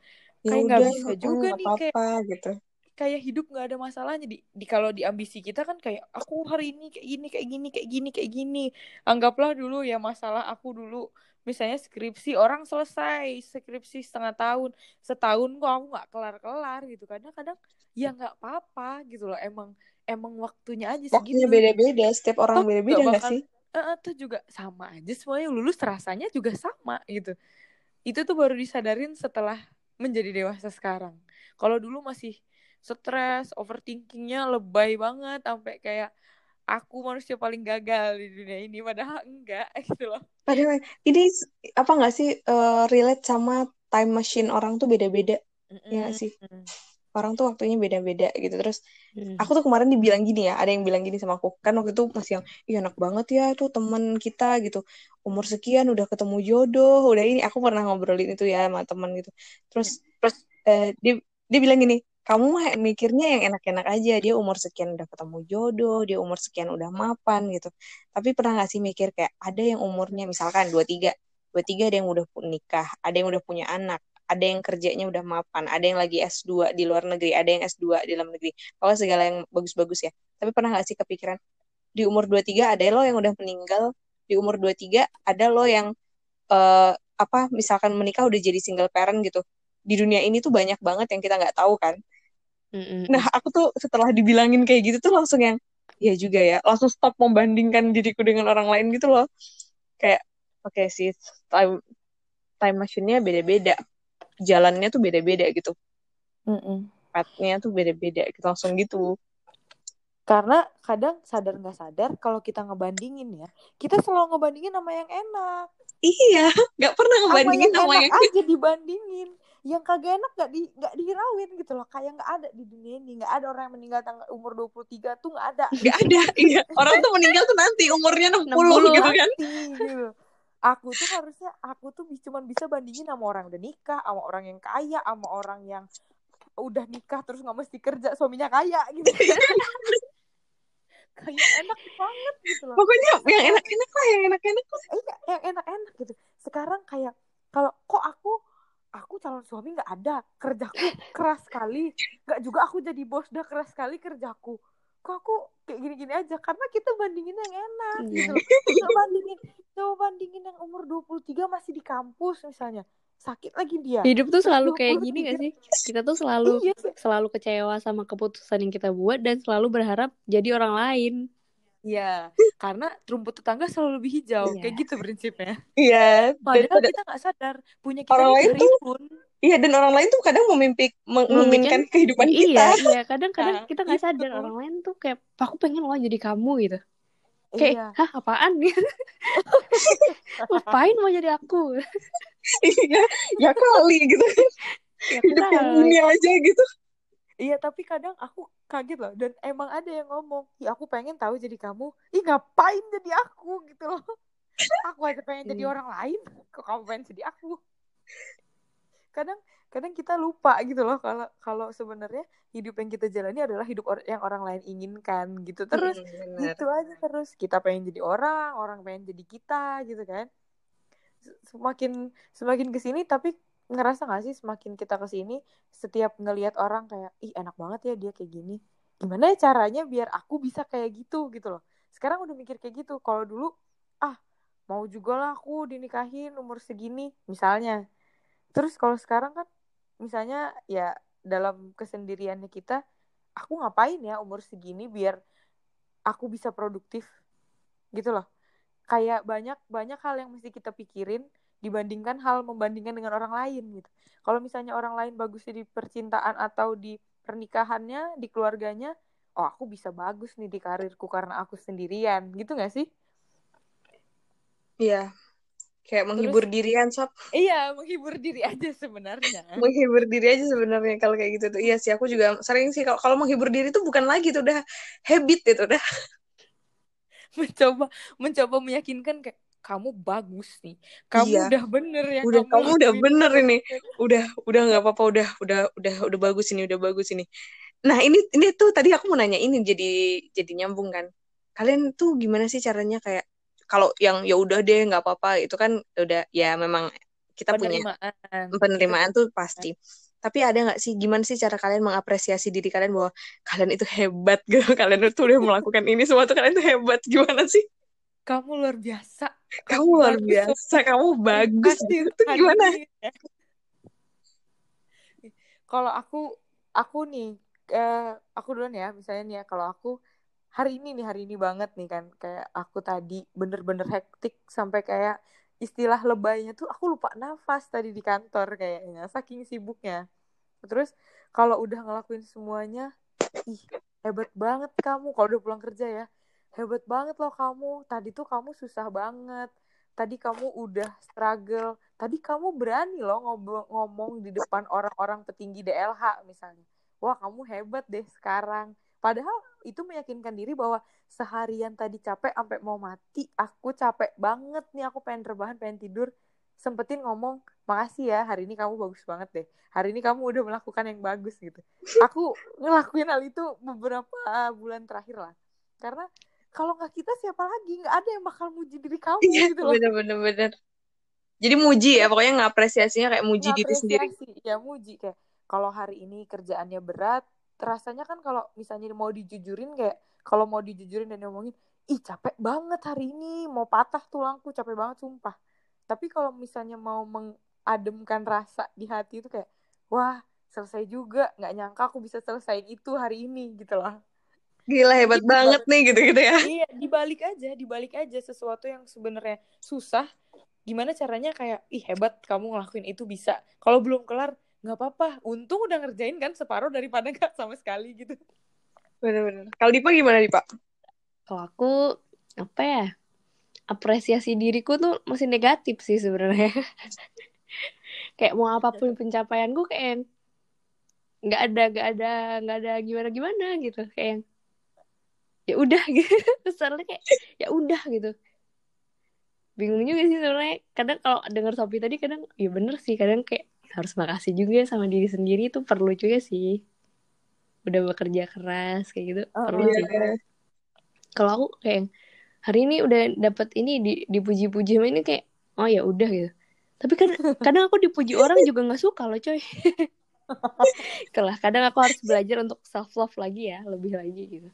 Ya kayak nggak bisa juga nih apa -apa, kayak gitu kayak hidup nggak ada masalahnya. Di, di kalau di ambisi kita kan kayak aku hari ini kayak gini kayak gini kayak gini kayak gini. Anggaplah dulu ya masalah aku dulu. Misalnya skripsi orang selesai skripsi setengah tahun. Setahun kok aku nggak kelar-kelar gitu. Kadang-kadang ya nggak apa-apa gitu loh. Emang emang waktunya aja Waktunya segitu. beda-beda, setiap orang beda-beda nggak sih? eh, tuh juga sama aja semuanya lulus rasanya juga sama gitu. Itu tuh baru disadarin setelah menjadi dewasa sekarang. Kalau dulu masih stres overthinkingnya lebay banget sampai kayak aku manusia paling gagal di dunia ini padahal enggak gitu loh Padahal ini apa nggak sih eh, relate sama time machine orang tuh beda-beda, ya nggak sih? Orang tuh waktunya beda-beda gitu. Terus Hmm. aku tuh kemarin dibilang gini ya, ada yang bilang gini sama aku. Kan waktu itu masih yang, iya enak banget ya tuh temen kita gitu. Umur sekian udah ketemu jodoh, udah ini. Aku pernah ngobrolin itu ya sama temen gitu. Terus terus eh, dia dia bilang gini, kamu mah mikirnya yang enak-enak aja. Dia umur sekian udah ketemu jodoh, dia umur sekian udah mapan gitu. Tapi pernah gak sih mikir kayak ada yang umurnya misalkan 23, 23 ada yang udah nikah, ada yang udah punya anak, ada yang kerjanya udah mapan, ada yang lagi S2 di luar negeri, ada yang S2 di dalam negeri. Pokoknya segala yang bagus-bagus ya. Tapi pernah gak sih kepikiran di umur 23 ada lo yang udah meninggal, di umur 23 ada lo yang eh, apa misalkan menikah udah jadi single parent gitu. Di dunia ini tuh banyak banget yang kita nggak tahu kan. Mm-mm. Nah, aku tuh setelah dibilangin kayak gitu tuh langsung yang ya juga ya, langsung stop membandingkan diriku dengan orang lain gitu loh. Kayak oke sih time time machine-nya beda-beda. Jalannya tuh beda-beda gitu. Mm-mm. Path-nya tuh beda-beda gitu langsung gitu. karena kadang sadar nggak sadar kalau kita ngebandingin ya kita selalu ngebandingin sama yang enak Iya, nggak pernah sama ngebandingin yang sama enak yang aja dibandingin yang kagak enak gak di nggak dihirauin gitu loh. Kayak nggak ada di dunia ini. Nggak ada orang yang meninggal tanggal umur 23 tuh nggak ada. Nggak ada. Iya, orang tuh meninggal tuh nanti umurnya 60, 60 gitu kan. Nanti, gitu. Aku tuh harusnya aku tuh cuman bisa bandingin sama orang udah nikah sama orang yang kaya sama orang yang udah nikah terus nggak mesti kerja suaminya kaya gitu. Kan kayak enak banget gitu loh. Pokoknya yang enak-enak lah, yang enak-enak lah. iya yang enak-enak gitu. Sekarang kayak kalau kok aku aku calon suami nggak ada. Kerjaku keras sekali. Nggak juga aku jadi bos dah keras sekali kerjaku. Kok aku kayak gini-gini aja? Karena kita bandingin yang enak Iya. gitu coba bandingin coba bandingin yang umur 23 masih di kampus misalnya. Sakit lagi dia. Hidup tuh selalu kayak gini 23 gak sih? Kita tuh selalu iya selalu kecewa sama keputusan yang kita buat dan selalu berharap jadi orang lain. Iya, karena rumput tetangga selalu lebih hijau, Iya. kayak gitu prinsipnya. Iya, dan Padahal pada- kita nggak sadar punya kita Orang lain tuh pun. iya dan orang lain tuh kadang memimpi menginginkan kehidupan kita. Iya, iya. Kadang-kadang Nah, kita nggak sadar orang lain tuh kayak aku pengen lo jadi kamu gitu. Kayak, Iya. hah apaan nih? Ngapain mau jadi aku? Iya, ya kali gitu. Ya Hidup yang ini aja gitu. Iya, tapi kadang aku kaget loh. Dan emang ada yang ngomong, ya aku pengen tahu jadi kamu. Ih, ngapain jadi aku gitu loh. Aku aja pengen jadi Hmm. orang lain. Kok kamu pengen jadi aku? Kadang kadang kita lupa gitu loh kalau kalau sebenarnya hidup yang kita jalani adalah hidup or- yang orang lain inginkan gitu terus Hmm, gitu aja terus kita pengen jadi orang orang pengen jadi kita gitu kan semakin semakin ke sini tapi ngerasa gak sih semakin kita ke sini setiap ngelihat orang kayak ih enak banget ya dia kayak gini. Gimana ya caranya biar aku bisa kayak gitu? Gitu loh. Sekarang udah mikir kayak gitu. Kalau dulu ah mau juga lah aku dinikahin umur segini misalnya. Terus kalau sekarang kan misalnya ya dalam kesendiriannya kita aku ngapain ya umur segini biar aku bisa produktif? Gitu loh. Kayak banyak banyak hal yang mesti kita pikirin dibandingkan hal membandingkan dengan orang lain gitu kalau misalnya orang lain bagusnya di percintaan atau di pernikahannya di keluarganya oh aku bisa bagus nih di karirku karena aku sendirian gitu gak sih Iya. Kayak menghibur diri kan, Sob. iya menghibur diri aja sebenarnya Menghibur diri aja sebenarnya kalau kayak gitu tuh. Iya sih, aku juga sering sih kalau kalau menghibur diri tuh bukan lagi tuh udah habit itu udah. mencoba mencoba meyakinkan kayak kamu bagus nih kamu Iya. udah bener ya Udah kamu udah lakuin bener itu." ini. Udah udah nggak apa-apa udah udah udah udah bagus ini, udah bagus ini. Nah, ini ini tuh tadi aku mau nanya ini jadi jadi nyambung kan. Kalian tuh gimana sih caranya kayak kalau yang ya udah deh nggak apa-apa itu kan udah ya memang kita punya penerimaan penerimaan tuh pasti. Tapi ada nggak sih gimana sih cara kalian mengapresiasi diri kalian bahwa kalian itu hebat gitu, kalian itu udah melakukan ini semua tuh kalian tuh hebat gimana sih? kamu luar biasa Kamu luar biasa, kamu bagus. Gitu. Itu gimana? ini, ya. Kalau aku aku nih eh, aku duluan ya misalnya nih ya kalau aku hari ini nih hari ini banget nih kan kayak aku tadi bener-bener hektik sampai kayak istilah lebaynya tuh aku lupa nafas tadi di kantor kayaknya saking sibuknya terus kalau udah ngelakuin semuanya ih hebat banget kamu kalau udah pulang kerja ya hebat banget loh kamu. Tadi tuh kamu susah banget. Tadi kamu udah struggle. Tadi kamu berani loh ngomong, ngomong di depan orang-orang petinggi DLH misalnya. Wah kamu hebat deh sekarang. Padahal itu meyakinkan diri bahwa seharian tadi capek sampai mau mati aku capek banget nih. Aku pengen rebahan pengen tidur. Sempetin ngomong makasih ya hari ini kamu bagus banget deh. Hari ini kamu udah melakukan yang bagus gitu. Aku ngelakuin hal itu beberapa bulan terakhir lah. Karena kalau nggak kita siapa lagi nggak ada yang bakal muji diri kamu Iya, gitu loh bener-bener. bener. Jadi muji ya, pokoknya ngapresiasinya kayak muji diri sendiri. Ya muji kayak kalau hari ini kerjaannya berat rasanya kan kalau misalnya mau dijujurin kayak kalau mau dijujurin dan ngomongin ih capek banget hari ini mau patah tulangku capek banget sumpah tapi kalau misalnya mau mengademkan rasa di hati itu kayak wah selesai juga nggak nyangka aku bisa selesaiin itu hari ini gitu loh Gila hebat Gitu banget nih gitu-gitu ya. iya dibalik aja dibalik aja sesuatu yang sebenarnya susah gimana caranya kayak ih hebat kamu ngelakuin itu bisa kalau belum kelar nggak apa-apa untung udah ngerjain kan separuh daripada nggak sama sekali gitu Bener-bener. Kalau Dipa gimana Dipa? Kalau aku apa ya? Apresiasi diriku tuh masih negatif sih sebenarnya. kayak mau apa pun pencapaianku kayak nggak ada nggak ada nggak ada gimana gimana gitu kayak yang ya udah gitu. Kesannya kayak ya udah gitu. Bingung juga sih sebenarnya. Kadang kalau dengar Sophie tadi kadang ya bener sih kadang kayak harus makasih juga sama diri sendiri itu perlu juga sih. Udah bekerja keras kayak gitu Oh, perlu iya. sih. Kalau aku kayak hari ini udah dapat ini di dipuji-puji sama ini kayak oh ya udah gitu. Tapi kadang kadang aku dipuji orang juga nggak suka loh coy. Itulah, kadang aku harus belajar untuk self love lagi ya lebih lagi gitu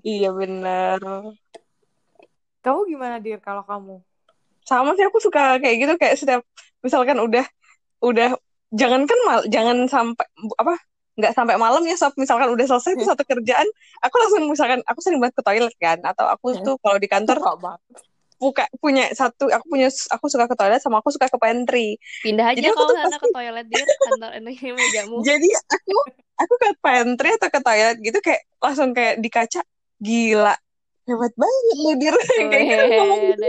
Iya bener. kamu gimana dir kalau kamu? Sama sih aku suka kayak gitu kayak setiap misalkan udah udah jangankan mal jangan sampai apa nggak sampai malam ya sob. Misalkan udah selesai tuh satu kerjaan aku langsung misalkan aku sering banget ke toilet kan atau aku tuh kalau di kantor buka punya satu aku punya aku suka ke toilet sama aku suka ke pantry. Pindah aja Jadi aku kalau sana pasti- ke toilet dia kantor ini mejamu jadi aku aku ke pantry atau ke toilet gitu kayak langsung kayak di kaca gila. Hebat banget lu dir. Kayak gitu. Ngomong gitu.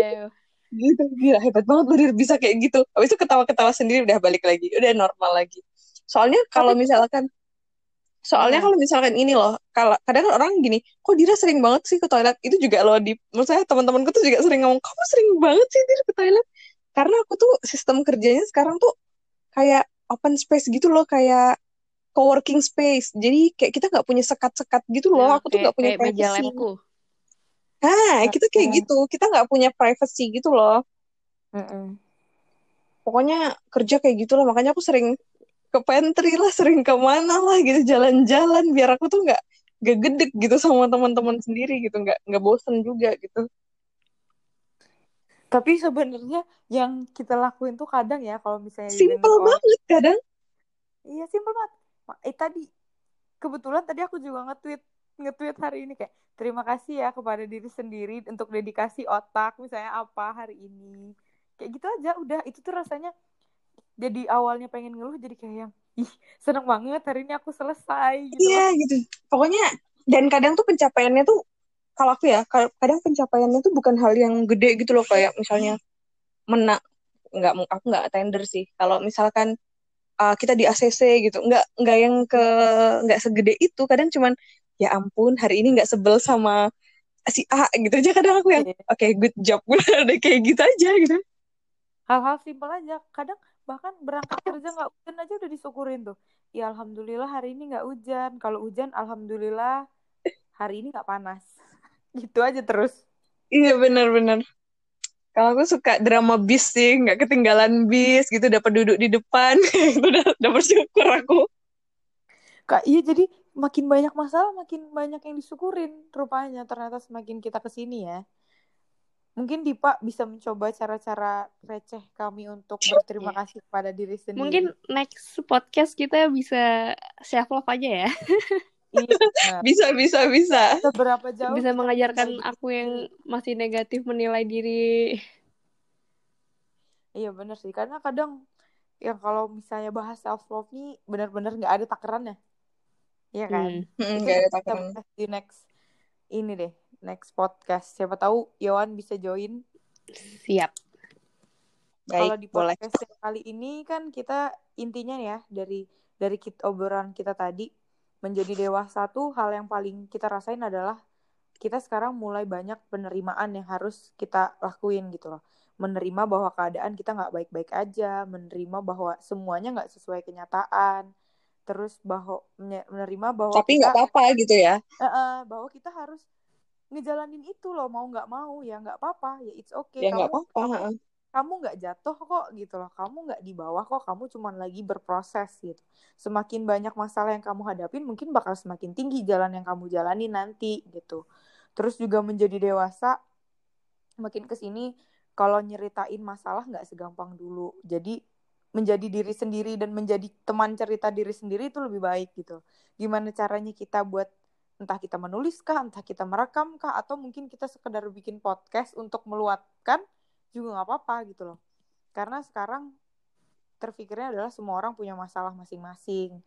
Gitu gila. Hebat banget lu dir. Bisa kayak gitu. Habis itu ketawa-ketawa sendiri udah balik lagi. Udah normal lagi. Soalnya kalau misalkan soalnya Iya. kalau misalkan ini loh kalau kadang kan orang gini kok Dira sering banget sih ke toilet? Itu juga loh di menurut saya teman-temanku tuh juga sering ngomong kamu sering banget sih Dira ke toilet? Karena aku tuh sistem kerjanya sekarang tuh kayak open space gitu loh kayak co-working space. Jadi kayak kita nggak punya sekat-sekat gitu loh. Nah, aku tuh nggak punya kayak privacy. labku nah kita kayak Iya. gitu. Kita nggak punya privacy gitu loh. Mm-mm. pokoknya kerja kayak gitu lah makanya aku sering ke pantry lah sering ke mana lah gitu jalan-jalan. Biar aku tuh nggak gak gede gitu sama teman-teman sendiri gitu. Nggak nggak bosen juga gitu. Tapi sebenarnya yang kita lakuin tuh kadang ya kalau misalnya simple banget kadang. Iya simpel banget. Eh tadi kebetulan tadi aku juga nge-tweet nge-tweet hari ini kayak terima kasih ya kepada diri sendiri untuk dedikasi otak misalnya apa hari ini. Kayak gitu aja udah itu tuh rasanya jadi awalnya pengen ngeluh jadi kayak yang ih seneng banget hari ini aku selesai gitu. iya gitu pokoknya dan kadang tuh pencapaiannya tuh kalau aku ya ka- kadang pencapaiannya tuh bukan hal yang gede gitu loh kayak misalnya menang nggak aku nggak tender sih kalau misalkan uh, kita di ACC gitu nggak nggak yang ke nggak segede itu kadang cuman ya ampun hari ini nggak sebel sama si A gitu aja kadang aku yang Iya. oke good job udah kayak gitu aja gitu Hal-hal simpel aja. Kadang bahkan berangkat kerja nggak hujan aja udah disyukurin tuh. Ya alhamdulillah hari ini nggak hujan. Kalau hujan alhamdulillah hari ini nggak panas. Gitu aja terus. iya benar-benar kalau aku suka drama bis sih nggak ketinggalan bis gitu dapat duduk di depan itu udah udah bersyukur aku Kak, iya jadi makin banyak masalah makin banyak yang disyukurin rupanya ternyata semakin kita ke sini ya. Mungkin Dipa bisa mencoba cara-cara receh kami untuk berterima kasih kepada diri sendiri. Mungkin next podcast kita bisa self love aja ya. iya, benar. Bisa, bisa, bisa. Seberapa jauh bisa mengajarkan aku yang masih negatif menilai diri. Iya bener sih, karena kadang yang kalau misalnya bahas self love nih benar-benar nggak ada takarannya, Iya kan? Hmm. Hmm, nggak ada kita takaran. di next ini deh, next podcast. Siapa tahu Yohan bisa join. Siap. Kalau di boleh. podcast yang kali ini kan kita intinya ya dari dari kita, obrolan kita tadi menjadi dewasa tuh hal yang paling kita rasain adalah kita sekarang mulai banyak penerimaan yang harus kita lakuin gitu loh. Menerima bahwa keadaan kita nggak baik-baik aja, menerima bahwa semuanya nggak sesuai kenyataan, terus bahwa menerima bahwa Tapi nggak apa-apa gitu ya. Eh, eh, bahwa kita harus ngejalanin itu loh mau nggak mau ya nggak apa-apa ya it's okay Ya nggak kamu apa-apa. kamu heeh. Kamu nggak jatuh kok gitu loh. Kamu nggak di bawah kok kamu cuman lagi berproses gitu. Semakin banyak masalah yang kamu hadapin mungkin bakal semakin tinggi jalan yang kamu jalani nanti gitu. Terus juga menjadi dewasa makin ke sini kalau nyeritain masalah nggak segampang dulu. Jadi menjadi diri sendiri dan menjadi teman cerita diri sendiri itu lebih baik gitu. Gimana caranya kita buat entah kita menulis kah entah kita merekam kah atau mungkin kita sekedar bikin podcast untuk meluapkan juga nggak apa-apa gitu loh. Karena sekarang terpikirnya adalah semua orang punya masalah masing-masing.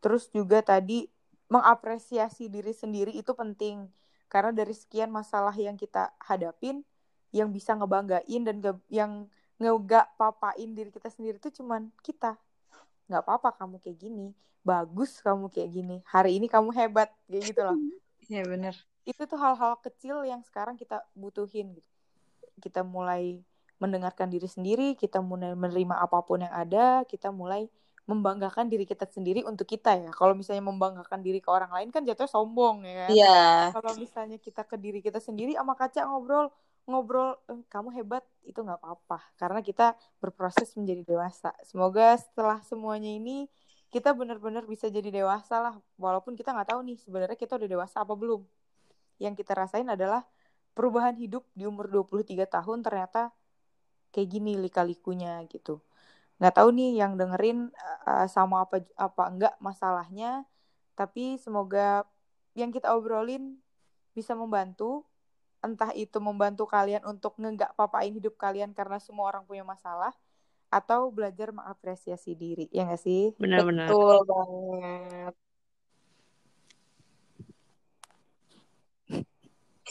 Terus juga tadi mengapresiasi diri sendiri itu penting. Karena dari sekian masalah yang kita hadapin yang bisa ngebanggain dan gak, yang nggak papain diri kita sendiri itu cuman kita. Nggak apa-apa kamu kayak gini. Bagus kamu kayak gini. Hari ini kamu hebat kayak gitu loh. Iya bener. itu tuh hal-hal kecil yang sekarang kita butuhin gitu. Kita mulai mendengarkan diri sendiri, kita mulai menerima apa pun yang ada, kita mulai membanggakan diri kita sendiri untuk kita ya. Kalau misalnya membanggakan diri ke orang lain kan jatuhnya sombong ya kan. Iya. Kalau misalnya kita ke diri kita sendiri sama kaca ngobrol ngobrol "Eh, kamu hebat itu nggak apa-apa karena kita berproses menjadi dewasa. Semoga setelah semuanya ini kita benar-benar bisa jadi dewasa lah walaupun kita nggak tahu nih sebenarnya kita udah dewasa apa belum yang kita rasain adalah perubahan hidup di umur 23 tahun ternyata kayak gini lika-likunya gitu nggak tahu nih yang dengerin uh, sama apa apa enggak masalahnya tapi semoga yang kita obrolin bisa membantu entah itu membantu kalian untuk nggak papain hidup kalian karena semua orang punya masalah atau belajar mengapresiasi diri ya nggak sih Benar-benar. Betul banget.